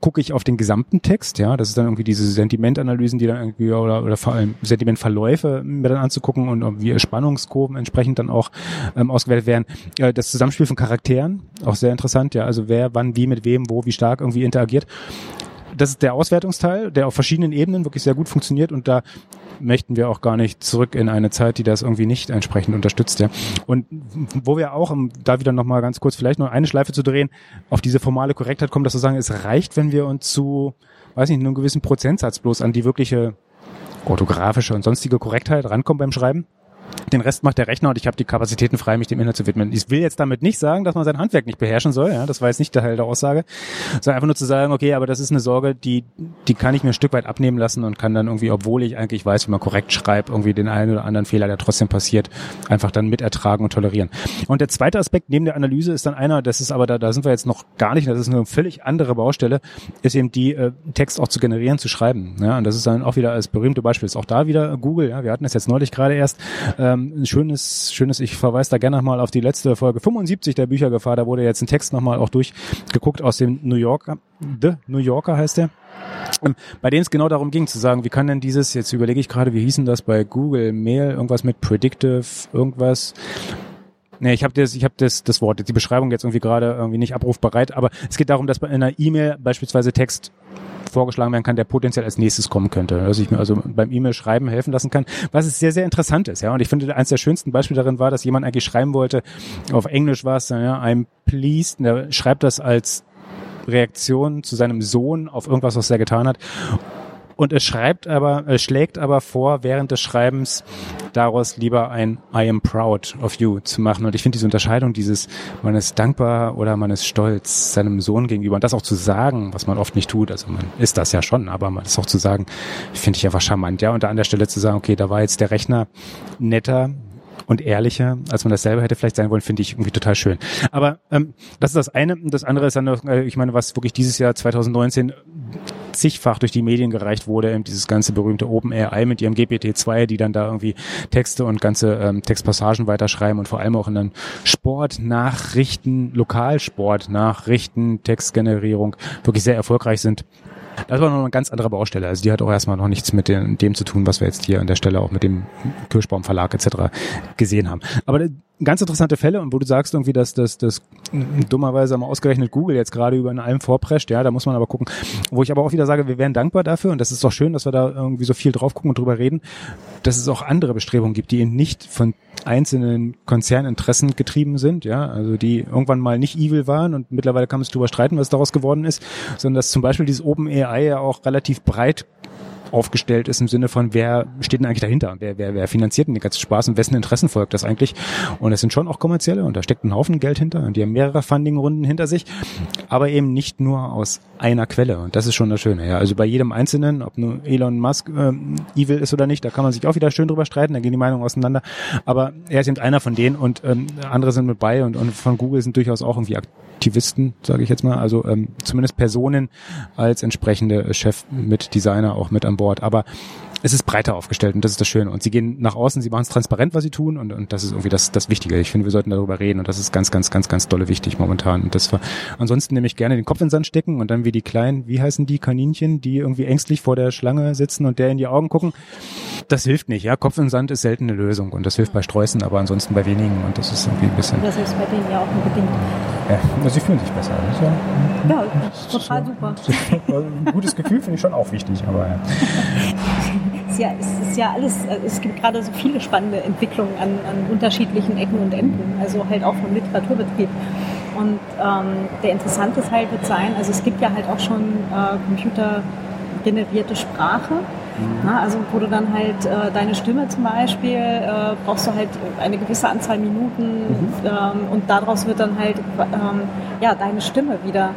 Gucke ich auf den gesamten Text, ja, das ist dann irgendwie diese Sentimentanalysen, die dann irgendwie oder, oder vor allem Sentimentverläufe mir dann anzugucken und wie Spannungskurven entsprechend dann auch ähm, ausgewählt werden. Äh, das Zusammenspiel von Charakteren, auch sehr interessant, ja, also wer wann wie mit wem, wo, wie stark irgendwie interagiert das ist der Auswertungsteil, der auf verschiedenen Ebenen wirklich sehr gut funktioniert und da möchten wir auch gar nicht zurück in eine Zeit, die das irgendwie nicht entsprechend unterstützt. Ja. Und wo wir auch, um da wieder nochmal ganz kurz vielleicht noch eine Schleife zu drehen, auf diese formale Korrektheit kommen, dass wir sagen, es reicht, wenn wir uns zu, weiß nicht, einem gewissen Prozentsatz bloß an die wirkliche orthografische und sonstige Korrektheit rankommen beim Schreiben. Den Rest macht der Rechner und ich habe die Kapazitäten frei, mich dem Inhalt zu widmen. Ich will jetzt damit nicht sagen, dass man sein Handwerk nicht beherrschen soll. Ja, das war jetzt nicht der Teil der Aussage, sondern einfach nur zu sagen, okay, aber das ist eine Sorge, die die kann ich mir ein Stück weit abnehmen lassen und kann dann irgendwie, obwohl ich eigentlich weiß, wie man korrekt schreibt, irgendwie den einen oder anderen Fehler, der trotzdem passiert, einfach dann mitertragen und tolerieren. Und der zweite Aspekt neben der Analyse ist dann einer, das ist aber da, da sind wir jetzt noch gar nicht, das ist eine völlig andere Baustelle, ist eben die äh, Text auch zu generieren, zu schreiben. Ja, und das ist dann auch wieder als berühmte Beispiel ist auch da wieder Google. Ja, wir hatten es jetzt neulich gerade erst. Ähm, ein schönes, schönes, ich verweise da gerne nochmal auf die letzte Folge 75 der Büchergefahr. Da wurde jetzt ein Text nochmal auch durchgeguckt aus dem New Yorker. The New Yorker heißt der. Ähm, bei denen es genau darum ging, zu sagen, wie kann denn dieses, jetzt überlege ich gerade, wie hießen das bei Google Mail, irgendwas mit Predictive, irgendwas. Nee, ich habe das, ich habe das, das Wort, die Beschreibung jetzt irgendwie gerade irgendwie nicht abrufbereit, aber es geht darum, dass bei einer E-Mail beispielsweise Text vorgeschlagen werden kann, der potenziell als nächstes kommen könnte. Dass ich mir also beim E-Mail-Schreiben helfen lassen kann, was es sehr, sehr interessant ist. Ja, und ich finde, eines der schönsten Beispiele darin war, dass jemand eigentlich schreiben wollte, auf Englisch war es, ja, I'm pleased, und er schreibt das als Reaktion zu seinem Sohn auf irgendwas, was er getan hat. Und es schreibt aber, es schlägt aber vor, während des Schreibens daraus lieber ein I am proud of you zu machen. Und ich finde diese Unterscheidung, dieses, man ist dankbar oder man ist stolz seinem Sohn gegenüber und das auch zu sagen, was man oft nicht tut. Also man ist das ja schon, aber man ist auch zu sagen, finde ich einfach charmant. Ja, und da an der Stelle zu sagen, okay, da war jetzt der Rechner netter, und ehrlicher, als man das selber hätte vielleicht sein wollen, finde ich irgendwie total schön. Aber ähm, das ist das eine. Das andere ist dann noch, äh, ich meine, was wirklich dieses Jahr 2019 zigfach durch die Medien gereicht wurde, eben dieses ganze berühmte OpenAI mit ihrem GPT-2, die dann da irgendwie Texte und ganze ähm, Textpassagen weiterschreiben und vor allem auch in den Sportnachrichten, Lokalsportnachrichten, Textgenerierung wirklich sehr erfolgreich sind. Das war noch eine ganz andere Baustelle. Also die hat auch erstmal noch nichts mit dem, dem zu tun, was wir jetzt hier an der Stelle auch mit dem Kirschbaum Verlag etc. gesehen haben. Aber ganz interessante Fälle und wo du sagst irgendwie, dass das, das dummerweise mal ausgerechnet Google jetzt gerade über in allem vorprescht, ja, da muss man aber gucken. Wo ich aber auch wieder sage, wir wären dankbar dafür und das ist doch schön, dass wir da irgendwie so viel drauf gucken und drüber reden, dass es auch andere Bestrebungen gibt, die eben nicht von einzelnen Konzerninteressen getrieben sind, ja, also die irgendwann mal nicht evil waren und mittlerweile kann man sich darüber streiten, was daraus geworden ist, sondern dass zum Beispiel dieses OpenAI ja auch relativ breit aufgestellt ist im Sinne von, wer steht denn eigentlich dahinter? Wer, wer, wer finanziert denn den ganzen Spaß und wessen Interessen folgt das eigentlich? Und es sind schon auch kommerzielle und da steckt ein Haufen Geld hinter und die haben mehrere Funding-Runden hinter sich, aber eben nicht nur aus einer Quelle und das ist schon das Schöne. Ja. Also bei jedem Einzelnen, ob nur Elon Musk äh, evil ist oder nicht, da kann man sich auch wieder schön drüber streiten, da gehen die Meinungen auseinander, aber er ist eben einer von denen und ähm, andere sind mit bei und, und von Google sind durchaus auch irgendwie Aktivisten, sage ich jetzt mal, also ähm, zumindest Personen als entsprechende Chef mit Designer auch mit am Bord. Aber es ist breiter aufgestellt und das ist das Schöne. Und sie gehen nach außen, sie machen es transparent, was sie tun und, und das ist irgendwie das, das Wichtige. Ich finde, wir sollten darüber reden und das ist ganz, ganz, ganz, ganz dolle wichtig momentan. Und das war, ansonsten nehme ich gerne den Kopf in den Sand stecken und dann wie die kleinen, wie heißen die Kaninchen, die irgendwie ängstlich vor der Schlange sitzen und der in die Augen gucken. Das hilft nicht, ja. Kopf in Sand ist selten eine Lösung und das hilft bei Sträußen, aber ansonsten bei wenigen und das ist irgendwie ein bisschen. Das hilft bei denen ja auch unbedingt. Ja, sie fühlen sich besser. Das ja, ja, total super. Ein gutes Gefühl finde ich schon auch wichtig, aber ja. ja, es ist ja alles, es gibt gerade so viele spannende Entwicklungen an, an unterschiedlichen Ecken und Enden, also halt auch vom Literaturbetrieb. Und ähm, der interessante Teil wird sein, also es gibt ja halt auch schon äh, computergenerierte Sprache. Na, also wo du dann halt äh, deine Stimme zum Beispiel, äh, brauchst du halt eine gewisse Anzahl Minuten mhm. ähm, und daraus wird dann halt ähm, ja, deine Stimme wieder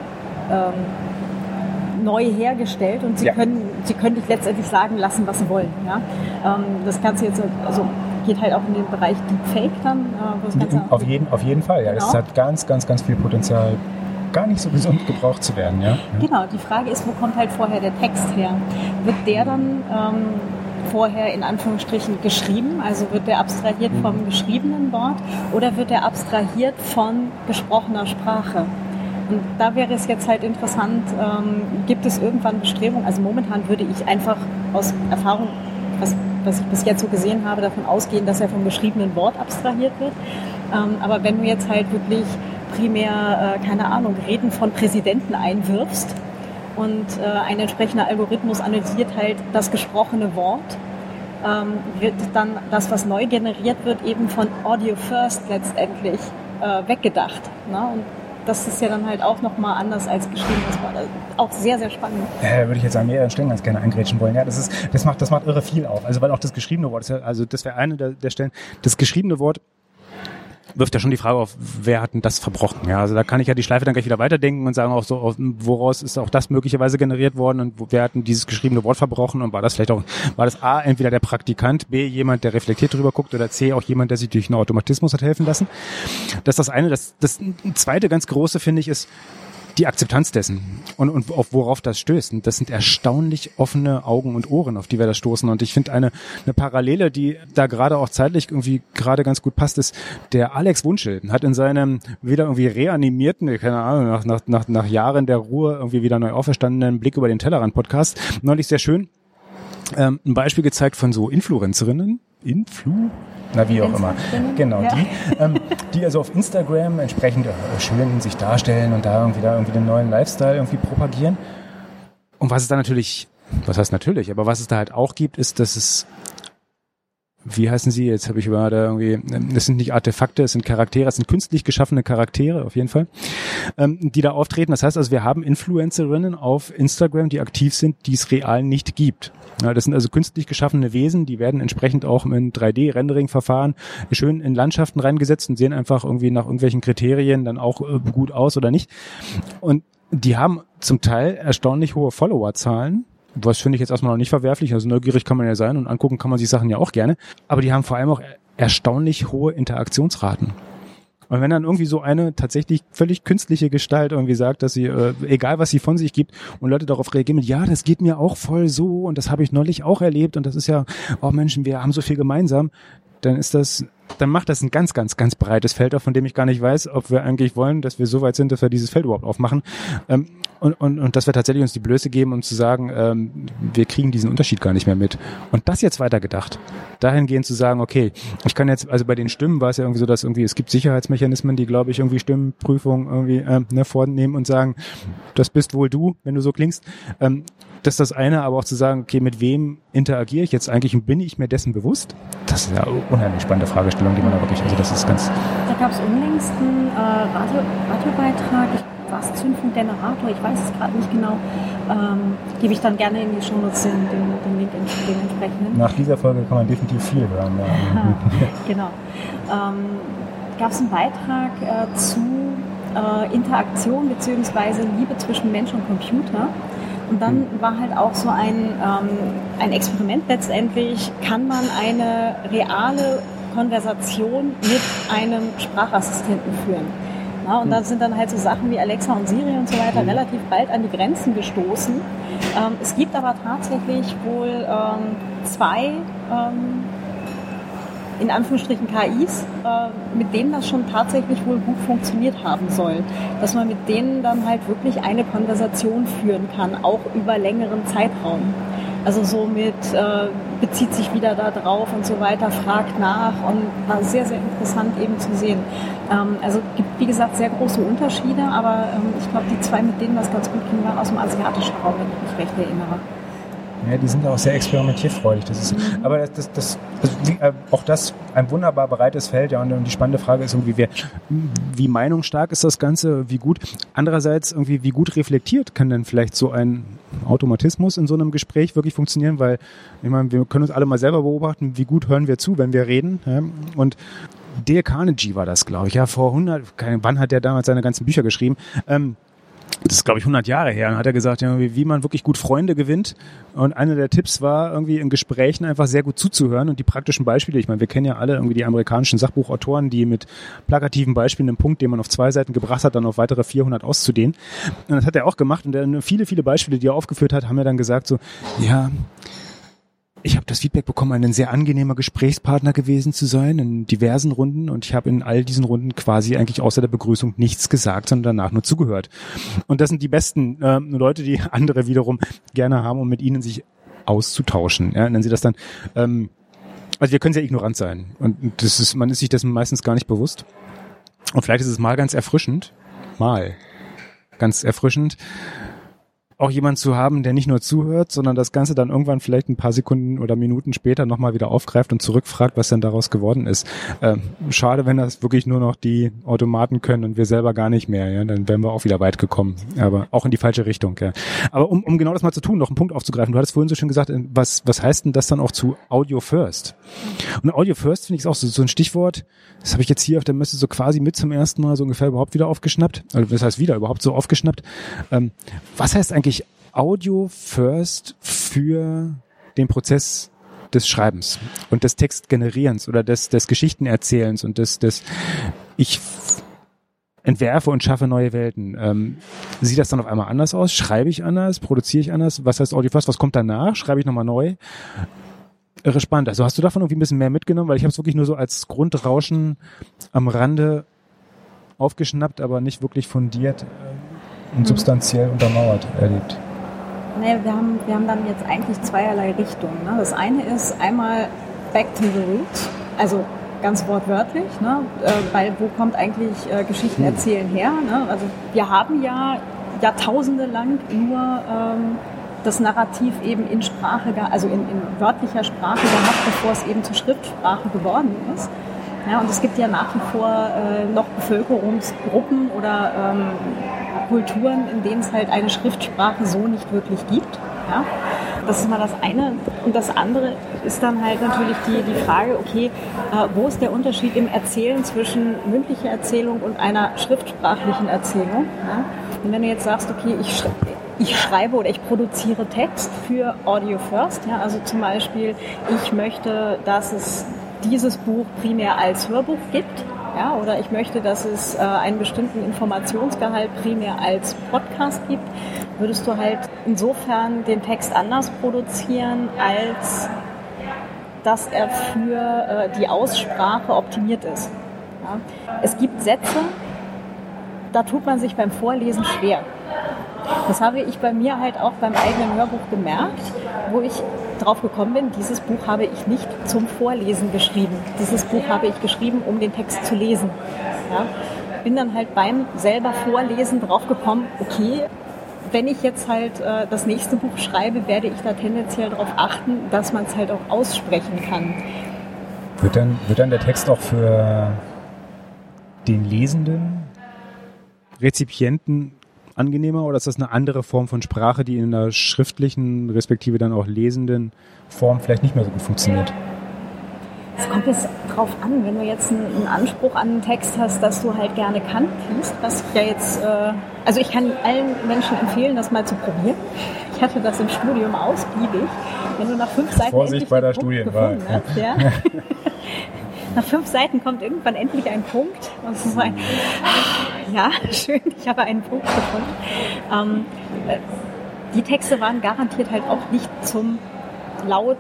ähm, neu hergestellt und sie ja. können sie können dich letztendlich sagen lassen, was sie wollen. Ja? Ähm, das Ganze jetzt also geht halt auch in den Bereich Deepfake dann. Äh, wo das Ganze auf, jeden, auf jeden Fall, ja. Genau. Es hat ganz, ganz, ganz viel Potenzial gar nicht so gesund gebraucht zu werden. Ja? Genau, die Frage ist, wo kommt halt vorher der Text her? Wird der dann ähm, vorher in Anführungsstrichen geschrieben, also wird der abstrahiert mhm. vom geschriebenen Wort oder wird er abstrahiert von gesprochener Sprache? Und da wäre es jetzt halt interessant, ähm, gibt es irgendwann Bestrebungen? Also momentan würde ich einfach aus Erfahrung, was, was ich bis jetzt so gesehen habe, davon ausgehen, dass er vom geschriebenen Wort abstrahiert wird. Ähm, aber wenn du jetzt halt wirklich primär, äh, keine Ahnung, Reden von Präsidenten einwirfst, und äh, ein entsprechender Algorithmus analysiert halt das gesprochene Wort. Ähm, wird dann das, was neu generiert wird, eben von Audio First letztendlich äh, weggedacht. Ne? Und das ist ja dann halt auch nochmal anders als geschriebenes Wort. Also auch sehr, sehr spannend. Ja, würde ich jetzt an mehreren Stellen ganz gerne eingrätschen wollen. Ja, das ist, das macht, das macht irre viel auf. Also, weil auch das geschriebene Wort also das wäre eine der, der Stellen. Das geschriebene Wort wirft ja schon die Frage auf, wer hat denn das verbrochen? Ja, also da kann ich ja die Schleife dann gleich wieder weiterdenken und sagen auch so, woraus ist auch das möglicherweise generiert worden und wer hat denn dieses geschriebene Wort verbrochen und war das vielleicht auch, war das A, entweder der Praktikant, B, jemand, der reflektiert drüber guckt oder C, auch jemand, der sich durch einen Automatismus hat helfen lassen? Das ist das eine. Das, das zweite ganz große, finde ich, ist, die Akzeptanz dessen und, und auf worauf das stößt. Und das sind erstaunlich offene Augen und Ohren, auf die wir da stoßen. Und ich finde eine, eine Parallele, die da gerade auch zeitlich irgendwie gerade ganz gut passt, ist, der Alex Wunschel hat in seinem wieder irgendwie reanimierten, keine Ahnung, nach, nach, nach, nach Jahren der Ruhe irgendwie wieder neu auferstandenen Blick über den Tellerrand Podcast neulich sehr schön ähm, ein Beispiel gezeigt von so Influencerinnen, Influ, na wie auch immer. Genau, ja. die, ähm, die also auf Instagram entsprechend äh, schön sich darstellen und da irgendwie, da irgendwie den neuen Lifestyle irgendwie propagieren. Und was es da natürlich, was heißt natürlich, aber was es da halt auch gibt, ist, dass es wie heißen sie? Jetzt habe ich über da irgendwie, das sind nicht Artefakte, es sind Charaktere, es sind künstlich geschaffene Charaktere auf jeden Fall, ähm, die da auftreten. Das heißt also, wir haben Influencerinnen auf Instagram, die aktiv sind, die es real nicht gibt. Ja, das sind also künstlich geschaffene Wesen, die werden entsprechend auch in 3D-Rendering-Verfahren schön in Landschaften reingesetzt und sehen einfach irgendwie nach irgendwelchen Kriterien dann auch äh, gut aus oder nicht. Und die haben zum Teil erstaunlich hohe Followerzahlen. Was finde ich jetzt erstmal noch nicht verwerflich. Also neugierig kann man ja sein und angucken kann man sich Sachen ja auch gerne. Aber die haben vor allem auch erstaunlich hohe Interaktionsraten. Und wenn dann irgendwie so eine tatsächlich völlig künstliche Gestalt irgendwie sagt, dass sie, äh, egal was sie von sich gibt, und Leute darauf reagieren mit, ja, das geht mir auch voll so und das habe ich neulich auch erlebt und das ist ja, oh Menschen, wir haben so viel gemeinsam, dann ist das, dann macht das ein ganz, ganz, ganz breites Feld auf, von dem ich gar nicht weiß, ob wir eigentlich wollen, dass wir so weit sind, dass wir dieses Feld überhaupt aufmachen. Ähm, und, und, und dass wir tatsächlich uns die Blöße geben, um zu sagen, ähm, wir kriegen diesen Unterschied gar nicht mehr mit. Und das jetzt weitergedacht. Dahingehend zu sagen, okay, ich kann jetzt, also bei den Stimmen war es ja irgendwie so, dass irgendwie, es gibt Sicherheitsmechanismen, die, glaube ich, irgendwie Stimmenprüfung irgendwie äh, ne, vornehmen und sagen, das bist wohl du, wenn du so klingst. Ähm, das ist das eine, aber auch zu sagen, okay, mit wem interagiere ich jetzt eigentlich und bin ich mir dessen bewusst? Das ist ja eine unheimlich spannende Fragestellung, die man da wirklich, also das ist ganz... Da gab es unlängst einen äh, Radio, Radiobeitrag, ich was Zündfunk Generator, ich weiß es gerade nicht genau, ähm, gebe ich dann gerne in die Show Notes den, den, den Link dementsprechend. Nach dieser Folge kann man definitiv viel hören. Ja. genau. Ähm, Gab es einen Beitrag äh, zu äh, Interaktion bzw. Liebe zwischen Mensch und Computer? Und dann mhm. war halt auch so ein, ähm, ein Experiment letztendlich, kann man eine reale Konversation mit einem Sprachassistenten führen. Ja, und da hm. sind dann halt so Sachen wie Alexa und Siri und so weiter mhm. relativ bald an die Grenzen gestoßen. Ähm, es gibt aber tatsächlich wohl ähm, zwei, ähm, in Anführungsstrichen KIs, äh, mit denen das schon tatsächlich wohl gut funktioniert haben soll. Dass man mit denen dann halt wirklich eine Konversation führen kann, auch über längeren Zeitraum. Also somit äh, bezieht sich wieder da drauf und so weiter, fragt nach und war sehr, sehr interessant eben zu sehen. Ähm, also gibt, wie gesagt, sehr große Unterschiede, aber ähm, ich glaube, die zwei, mit denen das ganz gut ging, waren aus dem asiatischen Raum, wenn ich mich recht erinnere. Ja, die sind auch sehr experimentierfreudig. Das ist, aber das, das, das also, auch das ein wunderbar breites Feld. Ja, und, und die spannende Frage ist irgendwie, wer, wie meinungsstark ist das Ganze, wie gut. Andererseits irgendwie, wie gut reflektiert kann denn vielleicht so ein Automatismus in so einem Gespräch wirklich funktionieren? Weil ich meine, wir können uns alle mal selber beobachten, wie gut hören wir zu, wenn wir reden. Ja? Und Dale Carnegie war das, glaube ich. Ja, vor 100, wann hat der damals seine ganzen Bücher geschrieben? Ähm, das ist glaube ich 100 Jahre her, und hat er gesagt, wie man wirklich gut Freunde gewinnt. Und einer der Tipps war irgendwie in Gesprächen einfach sehr gut zuzuhören und die praktischen Beispiele. Ich meine, wir kennen ja alle irgendwie die amerikanischen Sachbuchautoren, die mit plakativen Beispielen einen Punkt, den man auf zwei Seiten gebracht hat, dann auf weitere 400 auszudehnen. Und das hat er auch gemacht und viele, viele Beispiele, die er aufgeführt hat, haben wir dann gesagt so, ja, ich habe das Feedback bekommen, ein sehr angenehmer Gesprächspartner gewesen zu sein in diversen Runden und ich habe in all diesen Runden quasi eigentlich außer der Begrüßung nichts gesagt, sondern danach nur zugehört. Und das sind die besten äh, Leute, die andere wiederum gerne haben, um mit ihnen sich auszutauschen. Ja, nennen sie das dann. Ähm, also wir können sehr ignorant sein und das ist, man ist sich dessen meistens gar nicht bewusst. Und vielleicht ist es mal ganz erfrischend, mal ganz erfrischend, auch jemand zu haben, der nicht nur zuhört, sondern das Ganze dann irgendwann vielleicht ein paar Sekunden oder Minuten später nochmal wieder aufgreift und zurückfragt, was denn daraus geworden ist. Äh, schade, wenn das wirklich nur noch die Automaten können und wir selber gar nicht mehr. Ja, dann wären wir auch wieder weit gekommen, aber auch in die falsche Richtung. Ja. Aber um, um genau das mal zu tun, noch einen Punkt aufzugreifen. Du hattest vorhin so schön gesagt, äh, was was heißt denn das dann auch zu Audio First? Und Audio First finde ich auch so, so ein Stichwort. Das habe ich jetzt hier auf der Messe so quasi mit zum ersten Mal so ungefähr überhaupt wieder aufgeschnappt. Also das heißt wieder überhaupt so aufgeschnappt. Ähm, was heißt eigentlich wirklich Audio First für den Prozess des Schreibens und des Textgenerierens oder des, des Geschichtenerzählens und des, des ich entwerfe und schaffe neue Welten. Ähm, sieht das dann auf einmal anders aus? Schreibe ich anders? Produziere ich anders? Was heißt Audio First? Was kommt danach? Schreibe ich nochmal neu? Irre spannend. Also hast du davon irgendwie ein bisschen mehr mitgenommen? Weil ich habe es wirklich nur so als Grundrauschen am Rande aufgeschnappt, aber nicht wirklich fundiert und substanziell untermauert erlebt? Nee, wir haben, wir haben dann jetzt eigentlich zweierlei Richtungen. Ne? Das eine ist einmal back to the roots, also ganz wortwörtlich, ne? Äh, weil wo kommt eigentlich äh, Geschichten erzählen her? Ne? Also wir haben ja Jahrtausende lang nur ähm, das Narrativ eben in Sprache, also in, in wörtlicher Sprache gehabt, bevor es eben zur Schriftsprache geworden ist. Ja, und es gibt ja nach wie vor äh, noch Bevölkerungsgruppen oder ähm, Kulturen, in denen es halt eine Schriftsprache so nicht wirklich gibt. Ja? Das ist mal das eine. Und das andere ist dann halt natürlich die, die Frage, okay, äh, wo ist der Unterschied im Erzählen zwischen mündlicher Erzählung und einer schriftsprachlichen Erzählung? Ja? Und wenn du jetzt sagst, okay, ich, sch ich schreibe oder ich produziere Text für Audio First, ja? also zum Beispiel, ich möchte, dass es dieses Buch primär als Hörbuch gibt. Ja, oder ich möchte, dass es äh, einen bestimmten Informationsgehalt primär als Podcast gibt, würdest du halt insofern den Text anders produzieren, als dass er für äh, die Aussprache optimiert ist. Ja. Es gibt Sätze, da tut man sich beim Vorlesen schwer. Das habe ich bei mir halt auch beim eigenen Hörbuch gemerkt, wo ich drauf gekommen bin, dieses Buch habe ich nicht zum Vorlesen geschrieben. Dieses Buch habe ich geschrieben, um den Text zu lesen. Ja? Bin dann halt beim selber Vorlesen drauf gekommen, okay, wenn ich jetzt halt äh, das nächste Buch schreibe, werde ich da tendenziell darauf achten, dass man es halt auch aussprechen kann. Wird dann, wird dann der Text auch für den Lesenden, Rezipienten angenehmer oder ist das eine andere Form von Sprache, die in einer schriftlichen, respektive dann auch lesenden Form vielleicht nicht mehr so gut funktioniert? Es kommt jetzt drauf an, wenn du jetzt einen, einen, Anspruch an einen Text hast, dass du halt gerne Kant liest, was ich ja jetzt, äh, also ich kann allen Menschen empfehlen, das mal zu probieren. Ich hatte das im Studium ausgiebig. Wenn du nach fünf Seiten Vorsicht bei der Studienwahl. Hast, ja. nach fünf Seiten kommt irgendwann endlich ein Punkt. Und ist ein, ja, schön, ich habe einen Punkt gefunden. Ähm, äh, die Texte waren garantiert halt auch nicht zum laut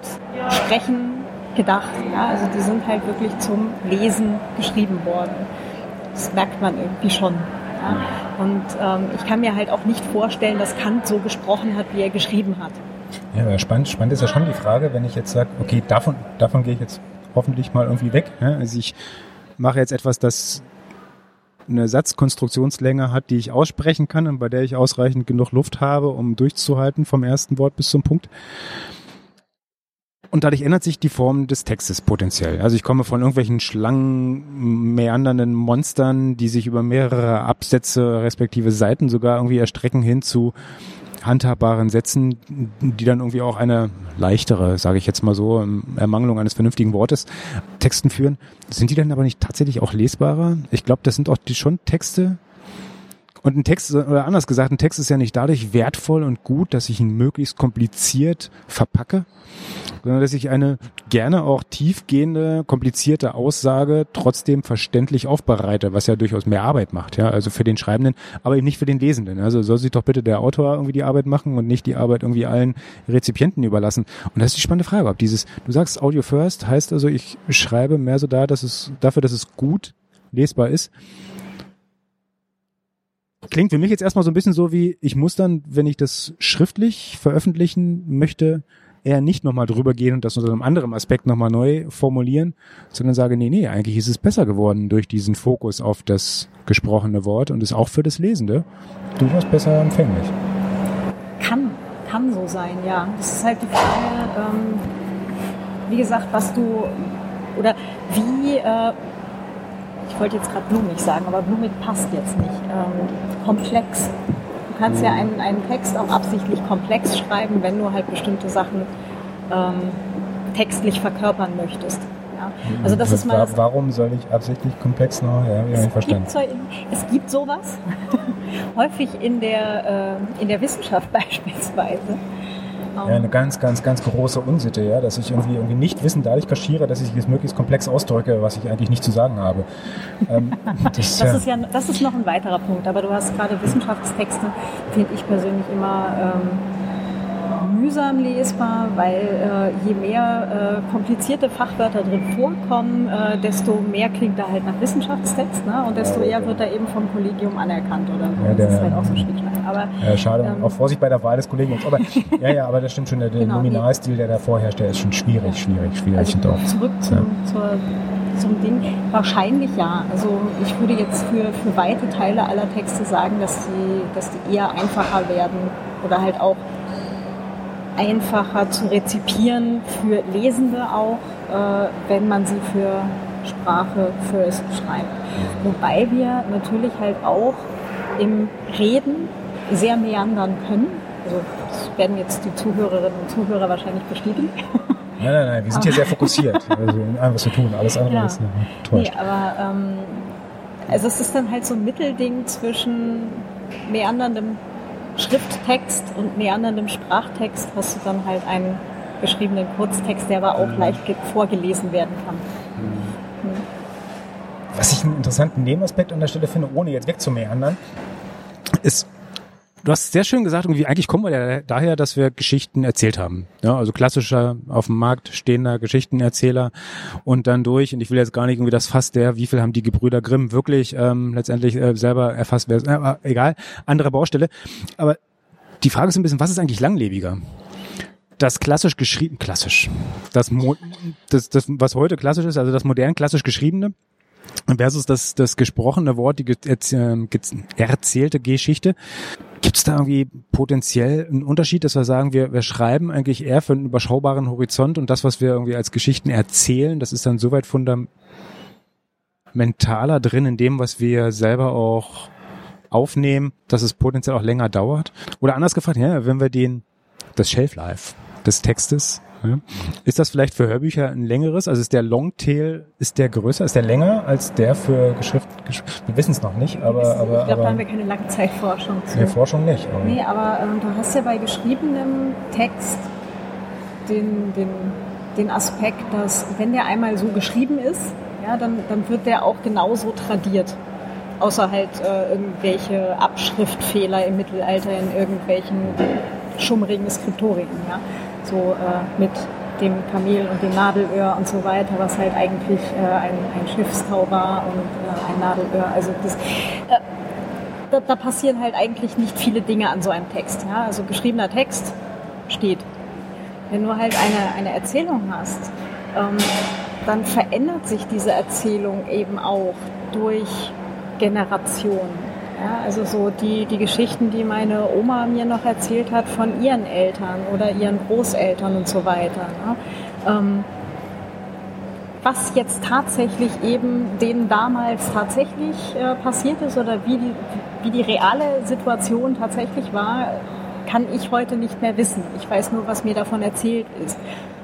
Sprechen gedacht. Ja? Also die sind halt wirklich zum Lesen geschrieben worden. Das merkt man irgendwie schon. Ja? Und ähm, ich kann mir halt auch nicht vorstellen, dass Kant so gesprochen hat, wie er geschrieben hat. Ja, spannend, spannend ist ja schon die Frage, wenn ich jetzt sage, okay, davon, davon gehe ich jetzt hoffentlich mal irgendwie weg. Also ich mache jetzt etwas, das eine Satzkonstruktionslänge hat, die ich aussprechen kann und bei der ich ausreichend genug Luft habe, um durchzuhalten vom ersten Wort bis zum Punkt. Und dadurch ändert sich die Form des Textes potenziell. Also ich komme von irgendwelchen Schlangen, meandernden Monstern, die sich über mehrere Absätze respektive Seiten sogar irgendwie erstrecken hin zu handhabbaren Sätzen, die dann irgendwie auch eine leichtere, sage ich jetzt mal so, Ermangelung eines vernünftigen Wortes, Texten führen. Sind die dann aber nicht tatsächlich auch lesbarer? Ich glaube, das sind auch die schon Texte, und ein Text, oder anders gesagt, ein Text ist ja nicht dadurch wertvoll und gut, dass ich ihn möglichst kompliziert verpacke, sondern dass ich eine gerne auch tiefgehende, komplizierte Aussage trotzdem verständlich aufbereite, was ja durchaus mehr Arbeit macht, ja, also für den Schreibenden, aber eben nicht für den Lesenden. Also soll sich doch bitte der Autor irgendwie die Arbeit machen und nicht die Arbeit irgendwie allen Rezipienten überlassen. Und das ist die spannende Frage, ob dieses, du sagst Audio First, heißt also, ich schreibe mehr so da, dass es, dafür, dass es gut lesbar ist klingt für mich jetzt erstmal so ein bisschen so wie, ich muss dann, wenn ich das schriftlich veröffentlichen möchte, eher nicht nochmal drüber gehen und das unter einem anderen Aspekt nochmal neu formulieren, sondern sage, nee, nee, eigentlich ist es besser geworden durch diesen Fokus auf das gesprochene Wort und ist auch für das Lesende durchaus besser empfänglich. Kann kann so sein, ja. Das ist halt die Frage, ähm, wie gesagt, was du oder wie, äh, ich wollte jetzt gerade blumig sagen, aber blumig passt jetzt nicht, ähm, komplex. Du kannst ja einen, einen Text auch absichtlich komplex schreiben, wenn du halt bestimmte Sachen ähm, textlich verkörpern möchtest. Ja. Also das ist mal Warum soll ich absichtlich komplex noch? Ja, ja, ich verstanden. So, es gibt sowas, häufig in der, äh, in der Wissenschaft beispielsweise. Ja, eine ganz, ganz, ganz große Unsitte, ja, dass ich irgendwie, irgendwie nicht Wissen dadurch kaschiere, dass ich es möglichst komplex ausdrücke, was ich eigentlich nicht zu sagen habe. Ähm, das, das ist ja, das ist noch ein weiterer Punkt. Aber du hast gerade Wissenschaftstexte, finde ich persönlich immer ähm, mühsam lesbar, weil äh, je mehr äh, komplizierte Fachwörter drin vorkommen, äh, desto mehr klingt er halt nach Wissenschaftstext ne? und desto eher wird er eben vom Kollegium anerkannt oder so. Ja, der, das ist halt auch so schwierig. Aber, ja, schade, ähm, auch Vorsicht bei der Wahl des Kollegiums. Aber, ja, ja, aber das stimmt schon, der, der genau, Nominalstil, der da vorherrscht, der ist schon schwierig, schwierig, schwierig. Also. Zurück zum, ja. zur, zum Ding. Wahrscheinlich ja. Also ich würde jetzt für, für weite Teile aller Texte sagen, dass die, dass die eher einfacher werden oder halt auch einfacher zu rezipieren für Lesende auch, äh, wenn man sie für Sprache first schreibt. Wobei wir natürlich halt auch im Reden sehr meandern können. Also das werden jetzt die Zuhörerinnen und Zuhörer wahrscheinlich bestätigen. Nein, nein, nein, wir sind hier sehr fokussiert, also in allem, was wir tun. Alles andere ja. ist täuscht. Nee, aber ähm, also es ist dann halt so ein Mittelding zwischen meanderndem Schrifttext und meanderndem Sprachtext hast du dann halt einen geschriebenen Kurztext, der aber auch mhm. leicht vorgelesen werden kann. Mhm. Was ich einen interessanten Nebenaspekt an der Stelle finde, ohne jetzt wegzumeandern, ist, du hast sehr schön gesagt, irgendwie eigentlich kommen wir ja daher, dass wir Geschichten erzählt haben. Ja, also klassischer auf dem Markt stehender Geschichtenerzähler und dann durch, und ich will jetzt gar nicht irgendwie das Fass der, wie viel haben die Gebrüder Grimm wirklich ähm, letztendlich äh, selber erfasst, äh, egal, andere Baustelle. Aber die Frage ist ein bisschen, was ist eigentlich langlebiger? das klassisch geschrieben, klassisch, das, das, das, was heute klassisch ist, also das modern klassisch geschriebene versus das, das gesprochene Wort, die ähm, erzählte Geschichte. Gibt es da irgendwie potenziell einen Unterschied, dass wir sagen, wir, wir schreiben eigentlich eher für einen überschaubaren Horizont und das, was wir irgendwie als Geschichten erzählen, das ist dann soweit fundamentaler drin in dem, was wir selber auch aufnehmen, dass es potenziell auch länger dauert? Oder anders gefragt, ja, wenn wir den, das Shelf Life des Textes. Ist das vielleicht für Hörbücher ein längeres? Also ist der Longtail, ist der größer, ist der länger als der für Geschrift? Wir wissen es noch nicht, aber... aber ich glaube, da haben wir keine Langzeitforschung zu. Nee, Forschung nicht. Aber nee, aber ähm, du hast ja bei geschriebenem Text den, den, den Aspekt, dass wenn der einmal so geschrieben ist, ja, dann, dann wird der auch genauso tradiert außer halt äh, irgendwelche Abschriftfehler im Mittelalter in irgendwelchen schummrigen Skriptorien. Ja? So äh, mit dem Kamel und dem Nadelöhr und so weiter, was halt eigentlich äh, ein, ein Schiffstau war und äh, ein Nadelöhr. Also das, äh, da, da, passieren halt eigentlich nicht viele Dinge an so einem Text. Ja? Also geschriebener Text steht. Wenn du halt eine, eine Erzählung hast, ähm, dann verändert sich diese Erzählung eben auch durch Generationen. Ja, also so die, die Geschichten, die meine Oma mir noch erzählt hat von ihren Eltern oder ihren Großeltern und so weiter. Ne? Ähm, was jetzt tatsächlich eben denen damals tatsächlich äh, passiert ist oder wie die, wie die reale Situation tatsächlich war, kann ich heute nicht mehr wissen. Ich weiß nur, was mir davon erzählt ist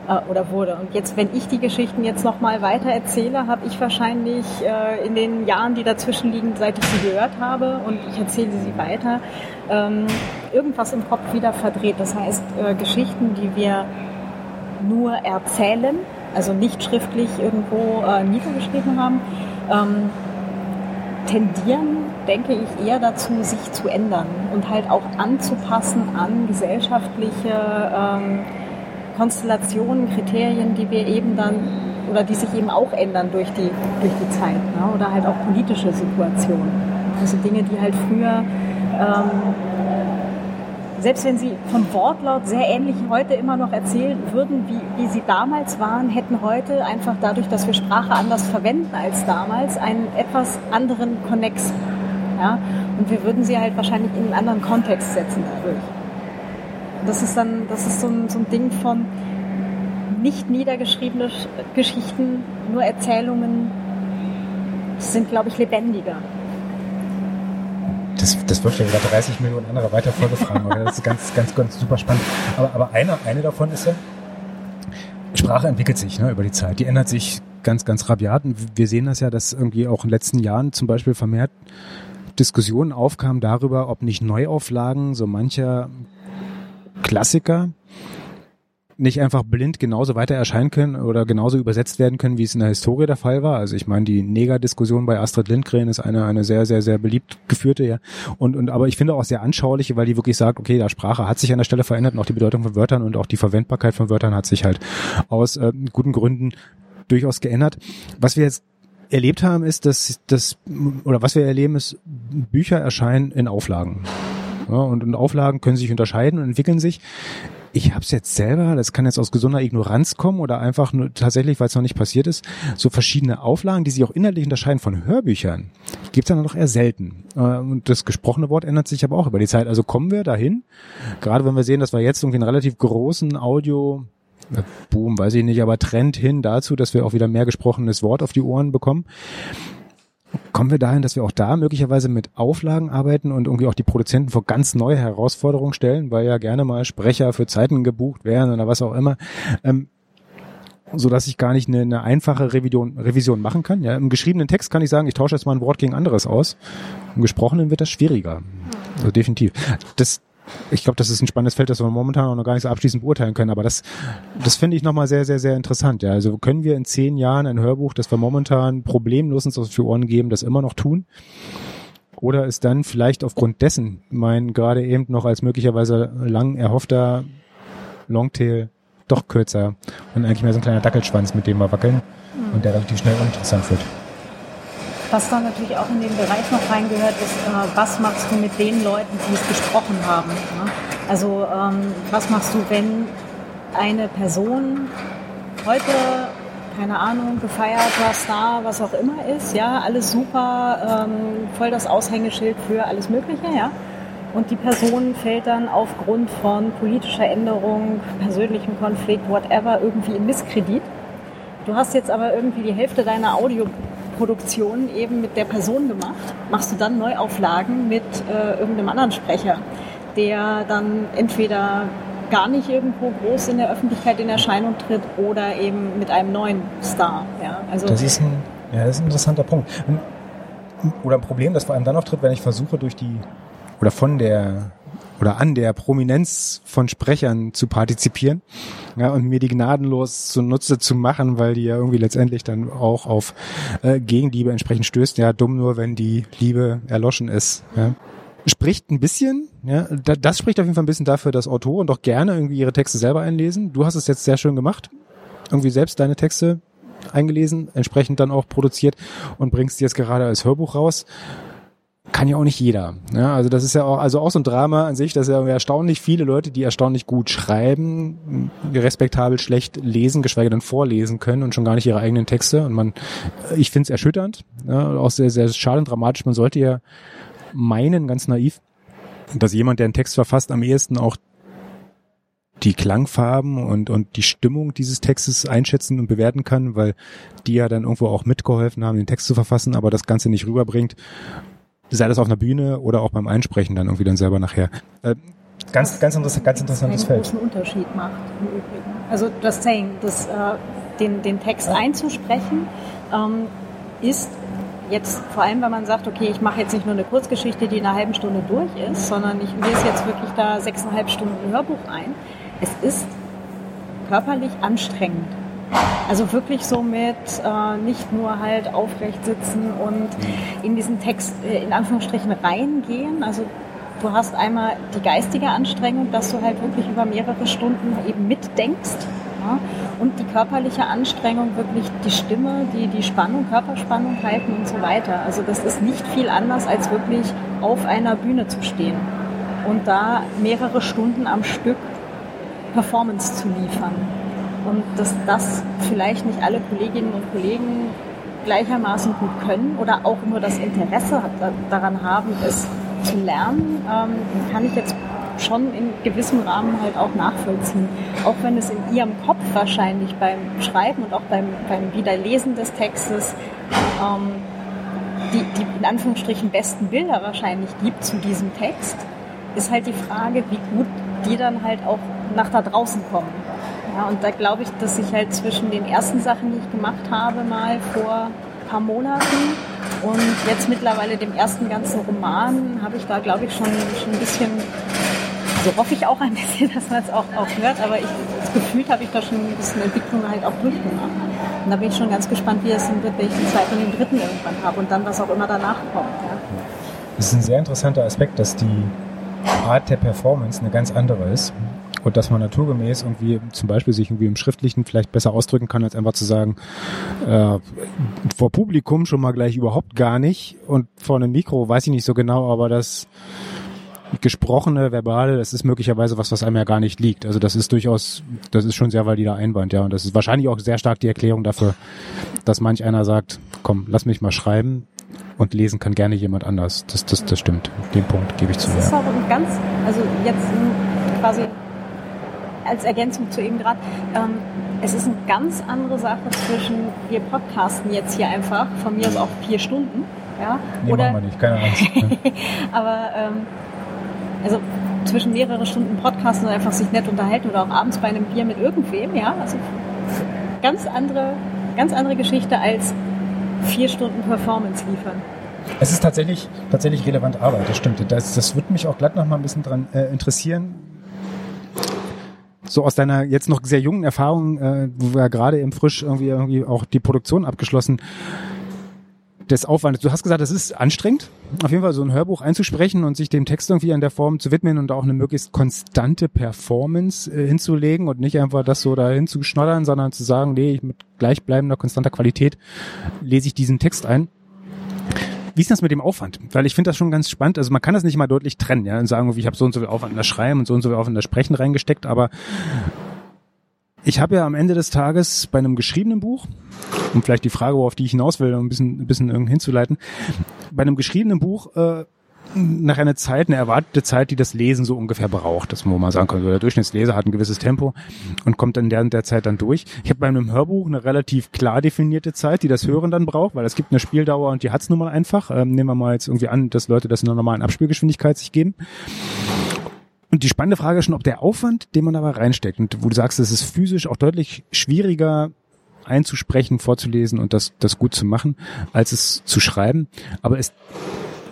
äh, oder wurde. Und jetzt, wenn ich die Geschichten jetzt nochmal weiter erzähle, habe ich wahrscheinlich äh, in den Jahren, die dazwischen liegen, seit ich sie gehört habe und ich erzähle sie weiter, ähm, irgendwas im Kopf wieder verdreht. Das heißt, äh, Geschichten, die wir nur erzählen, also nicht schriftlich irgendwo äh, niedergeschrieben haben, ähm, tendieren, denke ich, eher dazu, sich zu ändern und halt auch anzupassen an gesellschaftliche ähm, Konstellationen, Kriterien, die wir eben dann oder die sich eben auch ändern durch die, durch die Zeit ne? oder halt auch politische Situationen. Also Dinge, die halt früher, ähm, selbst wenn sie vom Wortlaut sehr ähnlich heute immer noch erzählen würden, wie, wie sie damals waren, hätten heute einfach dadurch, dass wir Sprache anders verwenden als damals, einen etwas anderen Konnex. Ja? Und wir würden sie halt wahrscheinlich in einen anderen Kontext setzen dadurch. Das ist dann, das ist so ein, so ein Ding von nicht niedergeschriebene Geschichten, nur Erzählungen sind, glaube ich, lebendiger. Das, das wird ja wieder 30 Millionen andere weiter vorgefragen. Das ist ganz, ganz, ganz super spannend. Aber, aber eine, eine davon ist ja, Sprache entwickelt sich ne, über die Zeit. Die ändert sich ganz, ganz rabiat. Und wir sehen das ja, dass irgendwie auch in den letzten Jahren zum Beispiel vermehrt Diskussionen aufkamen darüber, ob nicht Neuauflagen so mancher Klassiker nicht einfach blind genauso weiter erscheinen können oder genauso übersetzt werden können, wie es in der Historie der Fall war. Also ich meine, die Neger-Diskussion bei Astrid Lindgren ist eine, eine sehr, sehr, sehr beliebt geführte, ja. Und, und aber ich finde auch sehr anschauliche, weil die wirklich sagt, okay, da Sprache hat sich an der Stelle verändert und auch die Bedeutung von Wörtern und auch die Verwendbarkeit von Wörtern hat sich halt aus äh, guten Gründen durchaus geändert. Was wir jetzt erlebt haben, ist, dass das oder was wir erleben, ist, Bücher erscheinen in Auflagen. Ja, und, und Auflagen können sich unterscheiden und entwickeln sich. Ich habe es jetzt selber, das kann jetzt aus gesunder Ignoranz kommen oder einfach nur tatsächlich, weil es noch nicht passiert ist, so verschiedene Auflagen, die sich auch inhaltlich unterscheiden von Hörbüchern, gibt es dann noch eher selten. Äh, und das gesprochene Wort ändert sich aber auch über die Zeit. Also kommen wir dahin, gerade wenn wir sehen, dass wir jetzt irgendwie einen relativ großen Audio Boom, weiß ich nicht, aber Trend hin dazu, dass wir auch wieder mehr gesprochenes Wort auf die Ohren bekommen. Kommen wir dahin, dass wir auch da möglicherweise mit Auflagen arbeiten und irgendwie auch die Produzenten vor ganz neue Herausforderungen stellen, weil ja gerne mal Sprecher für Zeiten gebucht werden oder was auch immer. Ähm, so dass ich gar nicht eine, eine einfache Revision, Revision machen kann. Ja, Im geschriebenen Text kann ich sagen, ich tausche jetzt mal ein Wort gegen anderes aus. Im gesprochenen wird das schwieriger. Also definitiv. Das, ich glaube, das ist ein spannendes Feld, das wir momentan auch noch gar nicht so abschließend beurteilen können. Aber das, das finde ich nochmal sehr, sehr, sehr interessant. Ja, also können wir in zehn Jahren ein Hörbuch, das wir momentan problemlos uns auf die Ohren geben, das immer noch tun? Oder ist dann vielleicht aufgrund dessen mein gerade eben noch als möglicherweise lang erhoffter Longtail doch kürzer und eigentlich mehr so ein kleiner Dackelschwanz, mit dem wir wackeln und der relativ schnell uninteressant wird? Was dann natürlich auch in den Bereich noch reingehört, ist, äh, was machst du mit den Leuten, die es gesprochen haben? Ne? Also ähm, was machst du, wenn eine Person heute, keine Ahnung, gefeierter Star, was auch immer ist, ja, alles super, ähm, voll das Aushängeschild für alles Mögliche, ja. Und die Person fällt dann aufgrund von politischer Änderung, persönlichem Konflikt, whatever, irgendwie in Misskredit. Du hast jetzt aber irgendwie die Hälfte deiner Audio Produktion eben mit der Person gemacht, machst du dann Neuauflagen mit äh, irgendeinem anderen Sprecher, der dann entweder gar nicht irgendwo groß in der Öffentlichkeit in Erscheinung tritt oder eben mit einem neuen Star. Ja, also das ist ein, ja, das ist ein interessanter Punkt. Oder ein Problem, das vor allem dann auftritt, wenn ich versuche, durch die oder von der oder an der Prominenz von Sprechern zu partizipieren ja, und mir die gnadenlos zunutze zu machen, weil die ja irgendwie letztendlich dann auch auf äh, Gegenliebe entsprechend stößt. Ja, dumm nur, wenn die Liebe erloschen ist. Ja. Spricht ein bisschen, ja, das spricht auf jeden Fall ein bisschen dafür, dass Autoren doch gerne irgendwie ihre Texte selber einlesen. Du hast es jetzt sehr schön gemacht. Irgendwie selbst deine Texte eingelesen, entsprechend dann auch produziert und bringst die jetzt gerade als Hörbuch raus kann ja auch nicht jeder. Ja, also das ist ja auch, also auch so ein Drama an sich, dass ja erstaunlich viele Leute, die erstaunlich gut schreiben, respektabel schlecht lesen, geschweige denn vorlesen können und schon gar nicht ihre eigenen Texte. Und man, ich finde es erschütternd, ja, auch sehr, sehr schade und dramatisch. Man sollte ja meinen, ganz naiv, dass jemand, der einen Text verfasst, am ehesten auch die Klangfarben und, und die Stimmung dieses Textes einschätzen und bewerten kann, weil die ja dann irgendwo auch mitgeholfen haben, den Text zu verfassen, aber das Ganze nicht rüberbringt sei das auf einer Bühne oder auch beim Einsprechen dann irgendwie dann selber nachher. Äh, ganz, ganz, interessant, ganz interessantes Feld. großen Unterschied macht im Übrigen. Also das Saying, das, äh, den, den Text einzusprechen, ähm, ist jetzt vor allem, wenn man sagt, okay, ich mache jetzt nicht nur eine Kurzgeschichte, die in einer halben Stunde durch ist, sondern ich lese jetzt wirklich da sechseinhalb Stunden Hörbuch ein. Es ist körperlich anstrengend. Also wirklich so mit äh, nicht nur halt aufrecht sitzen und in diesen Text äh, in Anführungsstrichen reingehen. Also du hast einmal die geistige Anstrengung, dass du halt wirklich über mehrere Stunden eben mitdenkst. Ja? Und die körperliche Anstrengung, wirklich die Stimme, die, die Spannung, Körperspannung halten und so weiter. Also das ist nicht viel anders, als wirklich auf einer Bühne zu stehen und da mehrere Stunden am Stück Performance zu liefern und dass das vielleicht nicht alle Kolleginnen und Kollegen gleichermaßen gut können oder auch nur das Interesse daran haben, es zu lernen, ähm, kann ich jetzt schon in gewissem Rahmen halt auch nachvollziehen. Auch wenn es in ihrem Kopf wahrscheinlich beim Schreiben und auch beim, beim Wiederlesen des Textes ähm, die, die in Anführungsstrichen besten Bilder wahrscheinlich gibt zu diesem Text, ist halt die Frage, wie gut die dann halt auch nach da draußen kommen. Ja, und da glaube ich, dass ich halt zwischen den ersten Sachen, die ich gemacht habe, mal vor ein paar Monaten und jetzt mittlerweile dem ersten ganzen Roman, habe ich da, glaube ich, schon, schon ein bisschen, also hoffe ich auch ein bisschen, dass man es auch, auch hört, aber ich, das Gefühl habe ich da schon ein bisschen Entwicklung halt auch durchgemacht. Und da bin ich schon ganz gespannt, wie es wird, wenn ich den zweiten und den dritten irgendwann habe und dann was auch immer danach kommt. Ja. Das ist ein sehr interessanter Aspekt, dass die Art der Performance eine ganz andere ist und dass man naturgemäß irgendwie zum Beispiel sich irgendwie im Schriftlichen vielleicht besser ausdrücken kann, als einfach zu sagen, äh, vor Publikum schon mal gleich überhaupt gar nicht und vor einem Mikro weiß ich nicht so genau, aber das gesprochene, verbale, das ist möglicherweise was, was einem ja gar nicht liegt. Also das ist durchaus, das ist schon sehr valider Einwand, ja. Und das ist wahrscheinlich auch sehr stark die Erklärung dafür, dass manch einer sagt, komm, lass mich mal schreiben und lesen kann gerne jemand anders. Das, das, das stimmt. Den Punkt gebe ich zu. Das ist auch ein ganz, also jetzt quasi als Ergänzung zu eben gerade, ähm, es ist eine ganz andere Sache zwischen, wir podcasten jetzt hier einfach, von mir aus auch vier Stunden. Ja? Nee, Oder, machen wir nicht, keine Angst. aber ähm, also zwischen mehrere Stunden podcasten und einfach sich nett unterhalten oder auch abends bei einem Bier mit irgendwem, ja, also ganz andere, ganz andere Geschichte als vier Stunden Performance liefern. Es ist tatsächlich, tatsächlich relevante Arbeit, das stimmt. Das, das würde mich auch glatt noch mal ein bisschen dran äh, interessieren. So aus deiner jetzt noch sehr jungen Erfahrung, äh, wo wir ja gerade im Frisch irgendwie, irgendwie auch die Produktion abgeschlossen des Aufwandes. Du hast gesagt, es ist anstrengend, auf jeden Fall so ein Hörbuch einzusprechen und sich dem Text irgendwie in der Form zu widmen und auch eine möglichst konstante Performance äh, hinzulegen und nicht einfach das so dahin zu schnoddern, sondern zu sagen, nee, mit gleichbleibender, konstanter Qualität lese ich diesen Text ein. Wie ist das mit dem Aufwand? Weil ich finde das schon ganz spannend. Also man kann das nicht mal deutlich trennen, ja, und sagen, ich habe so und so viel Aufwand in das Schreiben und so und so viel Aufwand in das Sprechen reingesteckt, aber ich habe ja am Ende des Tages bei einem geschriebenen Buch, um vielleicht die Frage, auf die ich hinaus will, um ein bisschen, ein bisschen hinzuleiten, bei einem geschriebenen Buch äh, nach einer Zeit, eine erwartete Zeit, die das Lesen so ungefähr braucht, dass man mal sagen kann, der Durchschnittsleser hat ein gewisses Tempo und kommt dann während der Zeit dann durch. Ich habe bei einem Hörbuch eine relativ klar definierte Zeit, die das Hören dann braucht, weil es gibt eine Spieldauer und die hat's nun mal einfach. Ähm, nehmen wir mal jetzt irgendwie an, dass Leute das in einer normalen Abspielgeschwindigkeit sich geben. Und die spannende Frage ist schon, ob der Aufwand, den man aber reinsteckt, und wo du sagst, es ist physisch auch deutlich schwieriger einzusprechen, vorzulesen und das, das gut zu machen, als es zu schreiben. Aber es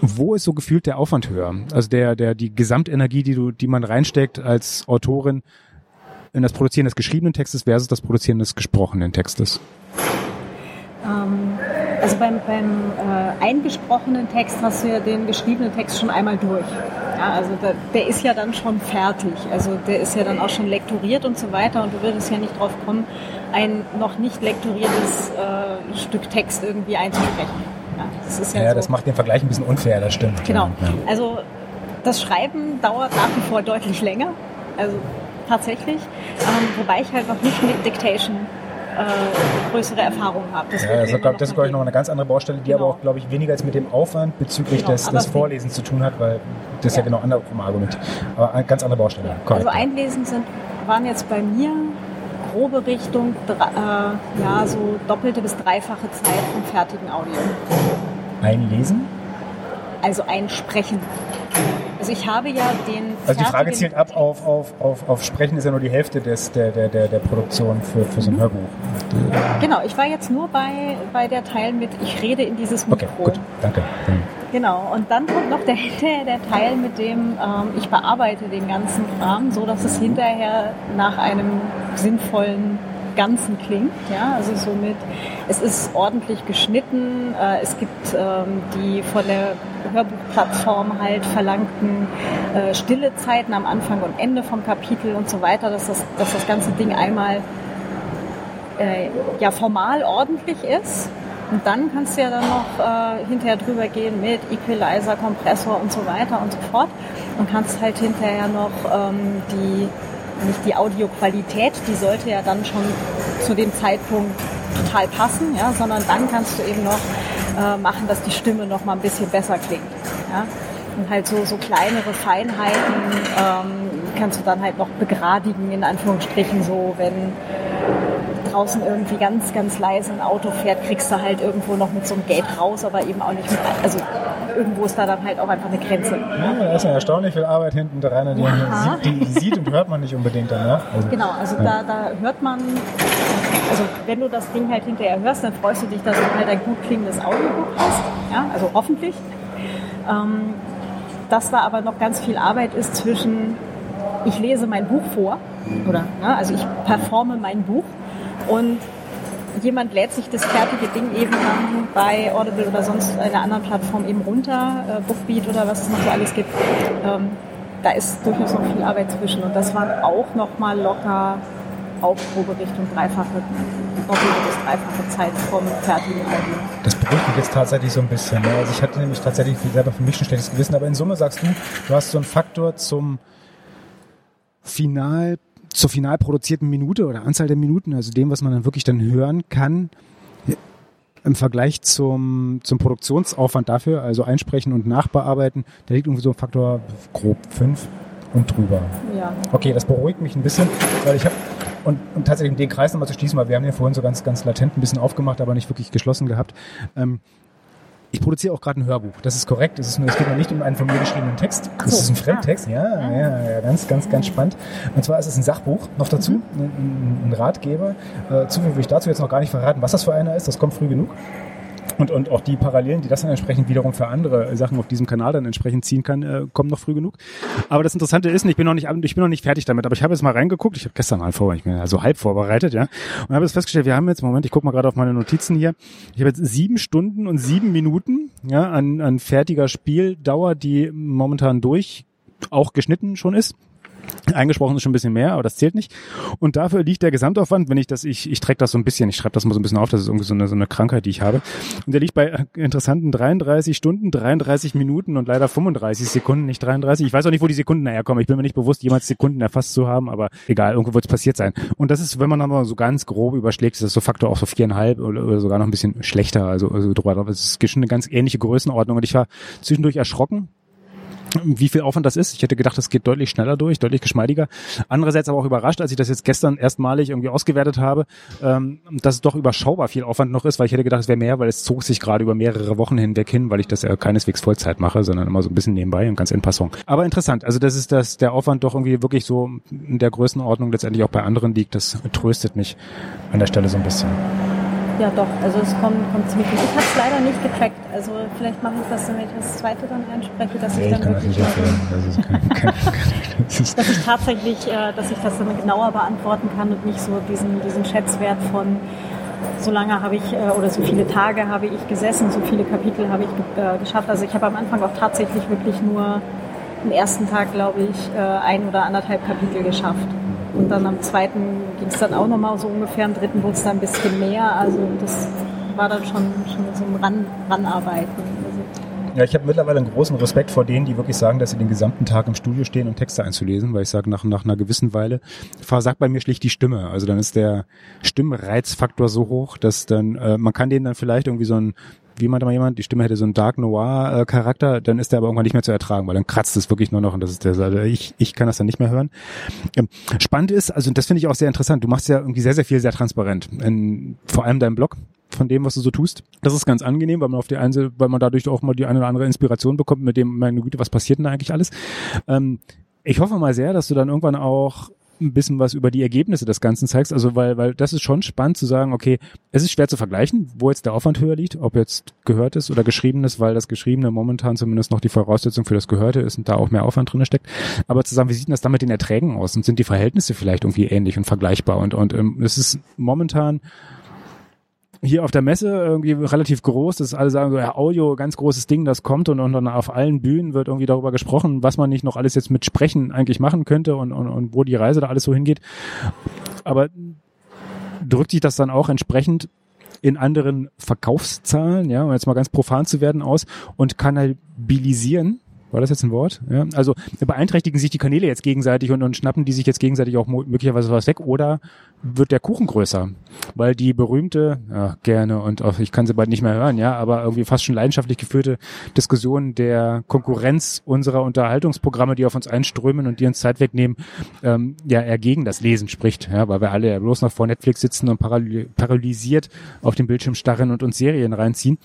wo ist so gefühlt der Aufwand höher? Also der, der, die Gesamtenergie, die du, die man reinsteckt als Autorin in das Produzieren des geschriebenen Textes versus das Produzieren des gesprochenen Textes? Ähm, also beim, beim äh, eingesprochenen Text hast du ja den geschriebenen Text schon einmal durch. Ja, also da, der ist ja dann schon fertig. Also der ist ja dann auch schon lektoriert und so weiter und du würdest ja nicht drauf kommen, ein noch nicht lektoriertes äh, Stück Text irgendwie einzusprechen. Ja, das, ist ja, ja so. das macht den Vergleich ein bisschen unfair, das stimmt. Genau. Ja. Also das Schreiben dauert nach wie vor deutlich länger. Also tatsächlich. Ähm, wobei ich halt noch nicht mit Dictation äh, größere Erfahrungen habe. Das, ja, das, ist, glaub, das ist, glaube ich, noch eine ganz andere Baustelle, die genau. aber auch, glaube ich, weniger als mit dem Aufwand bezüglich genau, des, des Vorlesens zu tun hat, weil das ja, ja genau andersrum Argument. Aber eine ganz andere Baustelle. Ja. Also Einlesen sind, waren jetzt bei mir grobe Richtung, äh, ja, so doppelte bis dreifache Zeit vom fertigen Audio. Einlesen? Also einsprechen. Also ich habe ja den. Also die Frage zielt ab auf, auf, auf, auf Sprechen ist ja nur die Hälfte des, der, der, der, der Produktion für, für so ein. Hörbuch. Genau, ich war jetzt nur bei, bei der Teil mit, ich rede in dieses Mikro. Okay, gut, danke. Genau, und dann kommt noch der, der, der Teil, mit dem ähm, ich bearbeite den ganzen Kram, so dass es hinterher nach einem sinnvollen Ganzen klingt. Ja, also somit, es ist ordentlich geschnitten. Äh, es gibt ähm, die von der Hörbuchplattform halt verlangten äh, stille Zeiten am Anfang und Ende vom Kapitel und so weiter, dass das, dass das ganze Ding einmal äh, ja formal ordentlich ist. Und dann kannst du ja dann noch äh, hinterher drüber gehen mit Equalizer, Kompressor und so weiter und so fort. Und kannst halt hinterher noch ähm, die nicht die Audioqualität, die sollte ja dann schon zu dem Zeitpunkt total passen, ja, sondern dann kannst du eben noch äh, machen, dass die Stimme noch mal ein bisschen besser klingt. Ja. Und halt so, so kleinere Feinheiten ähm, kannst du dann halt noch begradigen, in Anführungsstrichen, so wenn draußen irgendwie ganz, ganz leise ein Auto fährt, kriegst du halt irgendwo noch mit so einem Gate raus, aber eben auch nicht mit, also irgendwo ist da dann halt auch einfach eine Grenze. Ja, da ist ja erstaunlich viel Arbeit hinten dran, die, ja. sieht, die sieht und hört man nicht unbedingt danach. Also, genau, also ja. da, da hört man, also wenn du das Ding halt hinterher hörst, dann freust du dich, dass du halt ein gut klingendes Audiobook hast, ja, also hoffentlich. Ähm, das war aber noch ganz viel Arbeit ist zwischen, ich lese mein Buch vor, oder, ne, also ich performe mein Buch und jemand lädt sich das fertige Ding eben bei Audible oder sonst einer anderen Plattform eben runter, äh, Bookbeat oder was es noch so alles gibt. Ähm, da ist durchaus noch viel Arbeit zwischen und das waren auch noch mal locker Aufprobe Richtung dreifache, doppelte bis dreifache Zeit vom fertigen Album. Das beruhigt mich jetzt tatsächlich so ein bisschen. Ne? Also ich hatte nämlich tatsächlich selber für mich ein schlechtes Gewissen, aber in Summe sagst du, du hast so einen Faktor zum Final zur final produzierten Minute oder Anzahl der Minuten, also dem, was man dann wirklich dann hören kann, im Vergleich zum, zum Produktionsaufwand dafür, also einsprechen und nachbearbeiten, da liegt irgendwie so ein Faktor grob fünf und drüber. Ja. Okay, das beruhigt mich ein bisschen, weil ich habe und, und tatsächlich den Kreis nochmal zu schließen, weil wir haben ja vorhin so ganz, ganz latent ein bisschen aufgemacht, aber nicht wirklich geschlossen gehabt. Ähm, ich produziere auch gerade ein Hörbuch. Das ist korrekt. Es, ist nur, es geht ja nicht um einen von mir geschriebenen Text. Das so. ist ein Fremdtext. Ja, ja, ja, ja, ganz, ganz, ganz spannend. Und zwar ist es ein Sachbuch noch dazu, mhm. ein, ein, Ratgeber. Äh, zu viel will ich dazu jetzt noch gar nicht verraten, was das für einer ist. Das kommt früh genug. Und, und auch die Parallelen, die das dann entsprechend wiederum für andere Sachen auf diesem Kanal dann entsprechend ziehen kann, äh, kommen noch früh genug. Aber das Interessante ist, ich bin noch nicht, ich bin noch nicht fertig damit, aber ich habe jetzt mal reingeguckt. Ich habe gestern mal vor, ich bin also halb vorbereitet, ja, und habe jetzt festgestellt, wir haben jetzt, Moment, ich gucke mal gerade auf meine Notizen hier. Ich habe jetzt sieben Stunden und sieben Minuten, ja, an, an fertiger Spieldauer, die momentan durch auch geschnitten schon ist. Eingesprochen ist schon ein bisschen mehr, aber das zählt nicht. Und dafür liegt der Gesamtaufwand, wenn ich das, ich, ich träge das so ein bisschen, ich schreibe das mal so ein bisschen auf, das ist irgendwie so eine, so eine Krankheit, die ich habe. Und der liegt bei äh, interessanten 33 Stunden, 33 Minuten und leider 35 Sekunden, nicht 33. Ich weiß auch nicht, wo die Sekunden herkommen. Ich bin mir nicht bewusst, jemals Sekunden erfasst zu haben, aber egal, irgendwo wird es passiert sein. Und das ist, wenn man aber so ganz grob überschlägt, ist das so Faktor auch so viereinhalb oder, sogar noch ein bisschen schlechter, also, also drüber. Es ist schon eine ganz ähnliche Größenordnung und ich war zwischendurch erschrocken, wie viel Aufwand das ist. Ich hätte gedacht, das geht deutlich schneller durch, deutlich geschmeidiger. Andererseits aber auch überrascht, als ich das jetzt gestern erstmalig irgendwie ausgewertet habe, ähm, dass es doch überschaubar viel Aufwand noch ist, weil ich hätte gedacht, es wäre mehr, weil es zog sich gerade über mehrere Wochen hinweg hin, weil ich das ja keineswegs Vollzeit mache, sondern immer so ein bisschen nebenbei und ganz in Passung. Aber interessant, also das ist das, der Aufwand doch irgendwie wirklich so in der Größenordnung letztendlich auch bei anderen liegt. Das tröstet mich an der Stelle so ein bisschen. Ja, doch. Also es kommt, kommt ziemlich gut. Ich habe es leider nicht getrackt. Also vielleicht mache ich das, wenn ich das zweite dann einspreche, dass nee, ich dann ich wirklich... Das das ist kein, kein, kein, dass ich tatsächlich, äh, dass ich das dann genauer beantworten kann und nicht so diesen, diesen Schätzwert von so lange habe ich äh, oder so viele Tage habe ich gesessen, so viele Kapitel habe ich äh, geschafft. Also ich habe am Anfang auch tatsächlich wirklich nur am ersten Tag, glaube ich, ein oder anderthalb Kapitel geschafft. Und dann am zweiten ging es dann auch nochmal so ungefähr, am dritten wurde es dann ein bisschen mehr. Also das war dann schon, schon so ein Ran, Ranarbeiten. Ja, ich habe mittlerweile einen großen Respekt vor denen, die wirklich sagen, dass sie den gesamten Tag im Studio stehen, um Texte einzulesen, weil ich sage, nach, nach einer gewissen Weile versagt bei mir schlicht die Stimme. Also dann ist der Stimmreizfaktor so hoch, dass dann, äh, man kann denen dann vielleicht irgendwie so ein wie meinte mal jemand, die Stimme hätte so einen Dark Noir äh, dann ist der aber irgendwann nicht mehr zu ertragen, weil dann kratzt es wirklich nur noch und das ist der also ich ich kann das dann nicht mehr hören. Ähm, spannend ist, also das finde ich auch sehr interessant. Du machst ja irgendwie sehr sehr viel sehr transparent, in, vor allem deinem Blog von dem, was du so tust. Das ist ganz angenehm, weil man auf die eine, weil man dadurch auch mal die eine oder andere Inspiration bekommt, mit dem, meine Güte, was passiert denn da eigentlich alles? Ähm, ich hoffe mal sehr, dass du dann irgendwann auch ein bisschen was über die Ergebnisse des Ganzen zeigst. Also weil, weil das ist schon spannend zu sagen, okay, es ist schwer zu vergleichen, wo jetzt der Aufwand höher liegt, ob jetzt gehörtes oder geschriebenes, weil das Geschriebene momentan zumindest noch die Voraussetzung für das Gehörte ist und da auch mehr Aufwand drin steckt. Aber zu wie sieht denn das dann mit den Erträgen aus und sind die Verhältnisse vielleicht irgendwie ähnlich und vergleichbar? Und, und ähm, es ist momentan hier auf der Messe irgendwie relativ groß, dass alle sagen so, ja, Audio, ganz großes Ding, das kommt und, und dann auf allen Bühnen wird irgendwie darüber gesprochen, was man nicht noch alles jetzt mit Sprechen eigentlich machen könnte und, und, und wo die Reise da alles so hingeht. Aber drückt sich das dann auch entsprechend in anderen Verkaufszahlen, ja, um jetzt mal ganz profan zu werden, aus und kannalisieren War das jetzt ein Wort? Ja, also beeinträchtigen sich die Kanäle jetzt gegenseitig und, und schnappen die sich jetzt gegenseitig auch möglicherweise was weg oder wird der Kuchen größer? Weil die berühmte, ja, gerne und auch, ich kann sie bald nicht mehr hören, ja, aber irgendwie fast schon leidenschaftlich geführte Diskussion der Konkurrenz unserer Unterhaltungsprogramme, die auf uns einströmen und die uns Zeit wegnehmen, ähm, ja, eher gegen das Lesen spricht, ja, weil wir alle ja bloß noch vor Netflix sitzen und paralysiert auf dem Bildschirm starren und uns Serien reinziehen.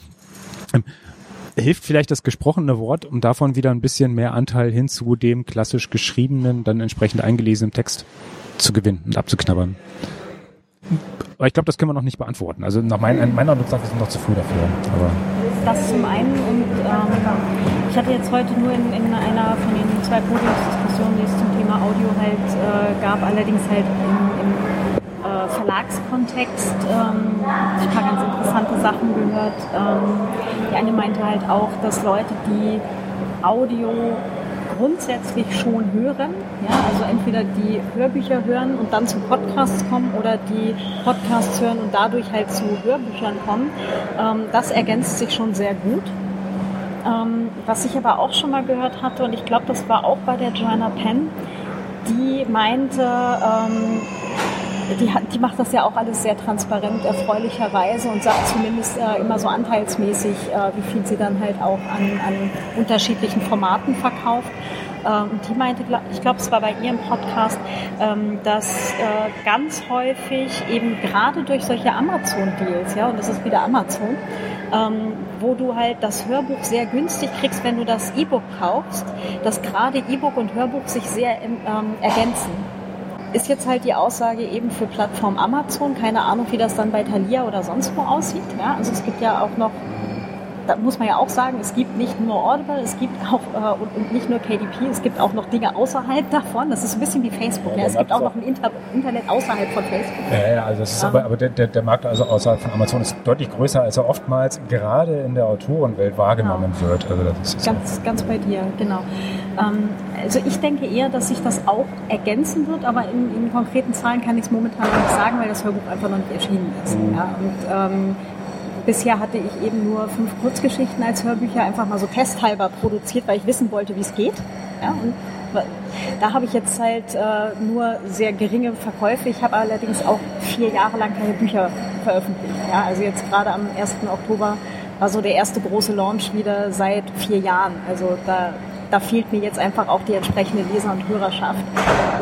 Hilft vielleicht das gesprochene Wort, um davon wieder ein bisschen mehr Anteil hin zu dem klassisch geschriebenen, dann entsprechend eingelesenen Text zu gewinnen und abzuknabbern. Aber ich glaube, das können wir noch nicht beantworten. Also nach mein, meiner wir sind noch zu früh dafür. Aber das zum einen und ähm, ich hatte jetzt heute nur in, in, einer von den zwei Podiumsdiskussionen, die es zum Thema Audio halt äh, gab, allerdings halt im, im äh, Verlagskontext ähm, ein paar ganz interessante Sachen gehört. Ähm, die eine meinte halt auch, dass Leute, die Audio grundsätzlich schon hören, ja, also entweder die Hörbücher hören und dann zu Podcasts kommen oder die Podcasts hören und dadurch halt zu Hörbüchern kommen, ähm, das ergänzt sich schon sehr gut. Ähm, was ich aber auch schon mal gehört hatte, und ich glaube, das war auch bei der Joanna Penn, die meinte, ähm, die, die macht das ja auch alles sehr transparent, erfreulicherweise und sagt zumindest äh, immer so anteilsmäßig, äh, wie viel sie dann halt auch an, an unterschiedlichen Formaten verkauft. Ähm, die meinte, ich glaube, es war bei ihrem Podcast, ähm, dass äh, ganz häufig eben gerade durch solche Amazon-Deals, ja, und das ist wieder Amazon, ähm, wo du halt das Hörbuch sehr günstig kriegst, wenn du das E-Book kaufst, dass gerade E-Book und Hörbuch sich sehr ergänzen ist jetzt halt die Aussage eben für Plattform Amazon. Keine Ahnung, wie das dann bei Thalia oder sonst wo aussieht. Ja, also es gibt ja auch noch da muss man ja auch sagen, es gibt nicht nur Audible, es gibt auch äh, und, und, nicht nur KDP, es gibt auch noch Dinge außerhalb davon. Das ist ein bisschen wie Facebook. Ja, ja. Es gibt auch noch ein Inter Internet außerhalb von Facebook. Ja, ja also ist aber, aber der, der, der, Markt also außerhalb von Amazon ist deutlich größer, als er oftmals gerade in der Autorenwelt wahrgenommen wird. Also das ist ganz, so. ganz bei dir, genau. Ähm, also ich denke eher, dass sich das auch ergänzen wird, aber in, in konkreten Zahlen kann ich es momentan noch nicht sagen, weil das Hörbuch einfach noch nicht erschienen ist. Mhm. Und ähm, Bisher hatte ich eben nur fünf Kurzgeschichten als Hörbücher einfach mal so testhalber produziert, weil ich wissen wollte, wie es geht. Ja, und da habe ich jetzt halt äh, nur sehr geringe Verkäufe. Ich habe allerdings auch vier Jahre lang keine Bücher veröffentlicht. Ja, also jetzt gerade am 1. Oktober war so der erste große Launch wieder seit vier Jahren. Also da, da fehlt mir jetzt einfach auch die entsprechende Leser- und Hörerschaft,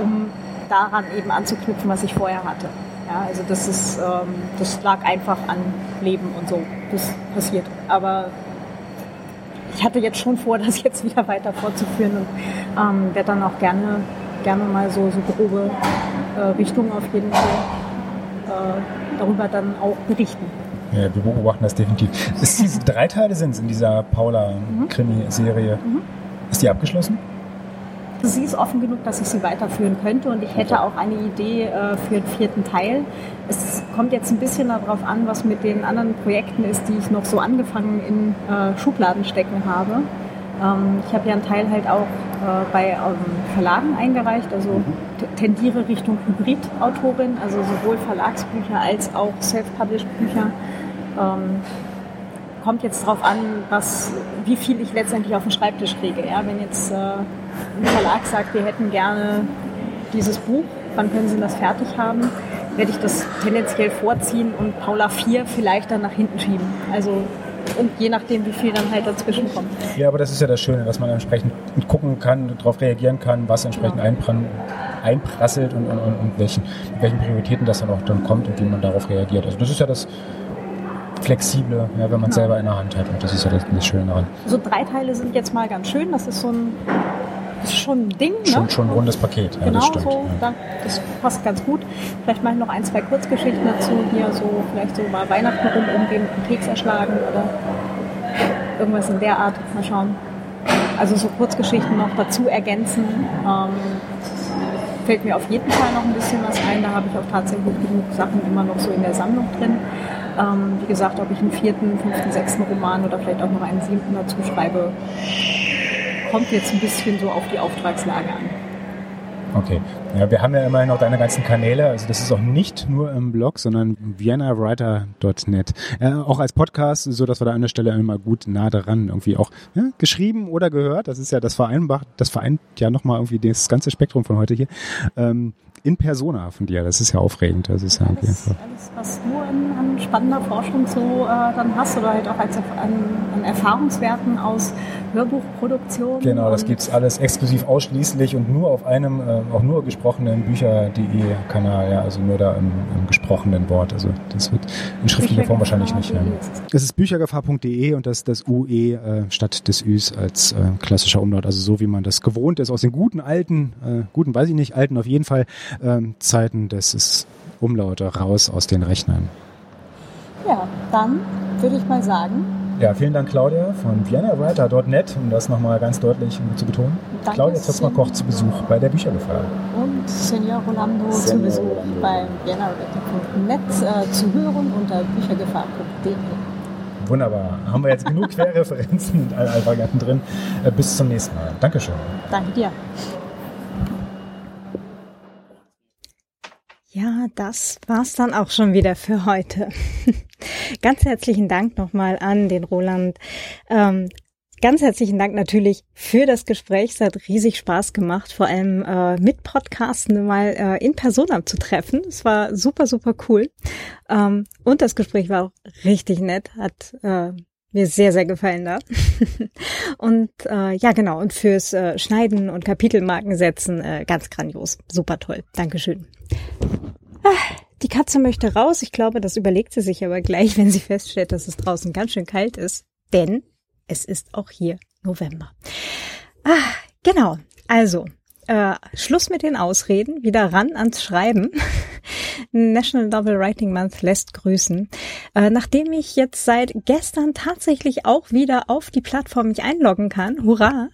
um daran eben anzuknüpfen, was ich vorher hatte. Ja, also das ist, ähm, das lag einfach an Leben und so. Das passiert. Aber ich hatte jetzt schon vor, das jetzt wieder weiter fortzuführen und ähm, werde dann auch gerne, gerne mal so, so grobe äh, Richtungen auf jeden Fall äh, darüber dann auch berichten. Ja, wir beobachten das definitiv. Es, drei Teile sind es in dieser Paula-Krimi-Serie. Mhm. Ist die abgeschlossen? Sie ist offen genug, dass ich sie weiterführen könnte und ich hätte auch eine Idee äh, für den vierten Teil. Es kommt jetzt ein bisschen darauf an, was mit den anderen Projekten ist, die ich noch so angefangen in äh, Schubladen stecken habe. Ähm, ich habe ja einen Teil halt auch äh, bei ähm, Verlagen eingereicht, also tendiere Richtung Hybrid-Autorin, also sowohl Verlagsbücher als auch Self-Published-Bücher. Ähm, kommt jetzt darauf an, was, wie viel ich letztendlich auf den Schreibtisch kriege. Ja? Wenn jetzt äh, ein Verlag sagt, wir hätten gerne dieses Buch, wann können Sie das fertig haben, werde ich das tendenziell vorziehen und Paula 4 vielleicht dann nach hinten schieben. Also und je nachdem, wie viel dann halt dazwischen kommt. Ja, aber das ist ja das Schöne, dass man entsprechend gucken kann, darauf reagieren kann, was entsprechend genau. einprasselt und, und, und, und welchen, welchen Prioritäten das dann auch dann kommt und wie man darauf reagiert. Also das ist ja das, flexible, ja, wenn man es genau. selber in der Hand hat. Und das ist ja das, das Schöne daran. So drei Teile sind jetzt mal ganz schön. Das ist so ein das ist schon ein Ding. Ne? Schon, schon ein rundes Paket. Ja, genau das so. Ja. Das passt ganz gut. Vielleicht mache ich noch ein, zwei Kurzgeschichten dazu. Hier so, vielleicht so mal Weihnachten rum umgehen, einen Keks erschlagen oder irgendwas in der Art. Mal schauen. Also so Kurzgeschichten noch dazu ergänzen. Ähm, fällt mir auf jeden Fall noch ein bisschen was ein. Da habe ich auch tatsächlich genug Sachen immer noch so in der Sammlung drin. Ähm, wie gesagt, ob ich einen vierten, fünften, sechsten Roman oder vielleicht auch noch einen siebten dazu schreibe, kommt jetzt ein bisschen so auf die Auftragslage an. Okay. Ja, wir haben ja immerhin noch deine ganzen Kanäle. Also das ist auch nicht nur im Blog, sondern viennawriter.net. Äh, auch als Podcast, so dass wir da an der Stelle immer gut nah dran irgendwie auch ja, geschrieben oder gehört. Das ist ja das vereinbart, das vereint ja nochmal irgendwie das ganze Spektrum von heute hier. Ähm, in Persona von dir. Das ist ja aufregend. Das ist ja alles, alles, was du an, an, spannender Forschung so äh, dann hast oder halt auch als, an, an Erfahrungswerten aus Hörbuchproduktion. Genau, das gibt es alles exklusiv ausschließlich und nur auf einem, äh, auch nur gesprochenen Bücher.de Kanal, ja, also nur da im, im, gesprochenen Wort. Also das wird in schriftlicher Form wahrscheinlich nicht. Ja. Das ist büchergefahr.de und das das UE äh, statt des Üs als äh, klassischer Umlaut, also so wie man das gewohnt ist aus den guten alten, äh, guten weiß ich nicht, alten auf jeden Fall ähm, Zeiten des Umlaute raus aus den Rechnern. Ja, dann würde ich mal sagen. Ja, vielen Dank, Claudia von ViennaWriter.net, um das nochmal ganz deutlich zu betonen. Danke, Claudia Zotzmer-Koch zu Besuch bei der Büchergefahr. Und Senior Rolando Senior zu Besuch Rolando. beim ViennaWriter.net äh, zu hören unter büchergefahr.de. Wunderbar. Haben wir jetzt genug Querreferenzen und all, all Varianten drin. Äh, bis zum nächsten Mal. Dankeschön. Danke dir. Ja, das war's dann auch schon wieder für heute. ganz herzlichen Dank nochmal an den Roland. Ähm, ganz herzlichen Dank natürlich für das Gespräch. Es hat riesig Spaß gemacht, vor allem äh, mit Podcasten mal äh, in Persona zu treffen. Es war super, super cool. Ähm, und das Gespräch war auch richtig nett, hat äh, mir sehr, sehr gefallen da. und äh, ja, genau. Und fürs äh, Schneiden und Kapitelmarken setzen, äh, ganz grandios. Super toll. Dankeschön. Ah, die Katze möchte raus. Ich glaube, das überlegt sie sich aber gleich, wenn sie feststellt, dass es draußen ganz schön kalt ist. Denn es ist auch hier November. Ah, genau. Also, äh, Schluss mit den Ausreden, wieder ran ans Schreiben. National Novel Writing Month lässt grüßen. Äh, nachdem ich jetzt seit gestern tatsächlich auch wieder auf die Plattform mich einloggen kann, hurra,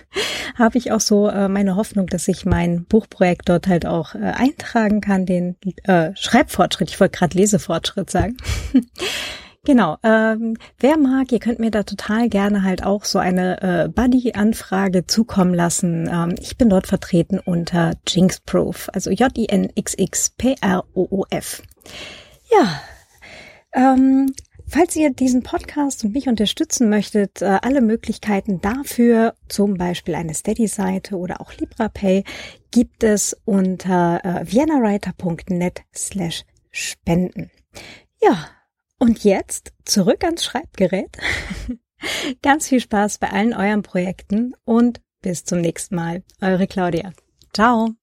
habe ich auch so äh, meine Hoffnung, dass ich mein Buchprojekt dort halt auch äh, eintragen kann, den äh, Schreibfortschritt, ich wollte gerade Lesefortschritt sagen. Genau. Ähm, wer mag, ihr könnt mir da total gerne halt auch so eine äh, Buddy-Anfrage zukommen lassen. Ähm, ich bin dort vertreten unter Jinxproof, also J-I-N-X-X-P-R-O-O-F. Ja. Ähm, Falls ihr diesen Podcast und mich unterstützen möchtet, äh, alle Möglichkeiten dafür, zum Beispiel eine Steady-Seite oder auch LibraPay, gibt es unter äh, viennawriter.net slash spenden. Ja, und jetzt zurück ans Schreibgerät. Ganz viel Spaß bei allen euren Projekten und bis zum nächsten Mal. Eure Claudia. Ciao.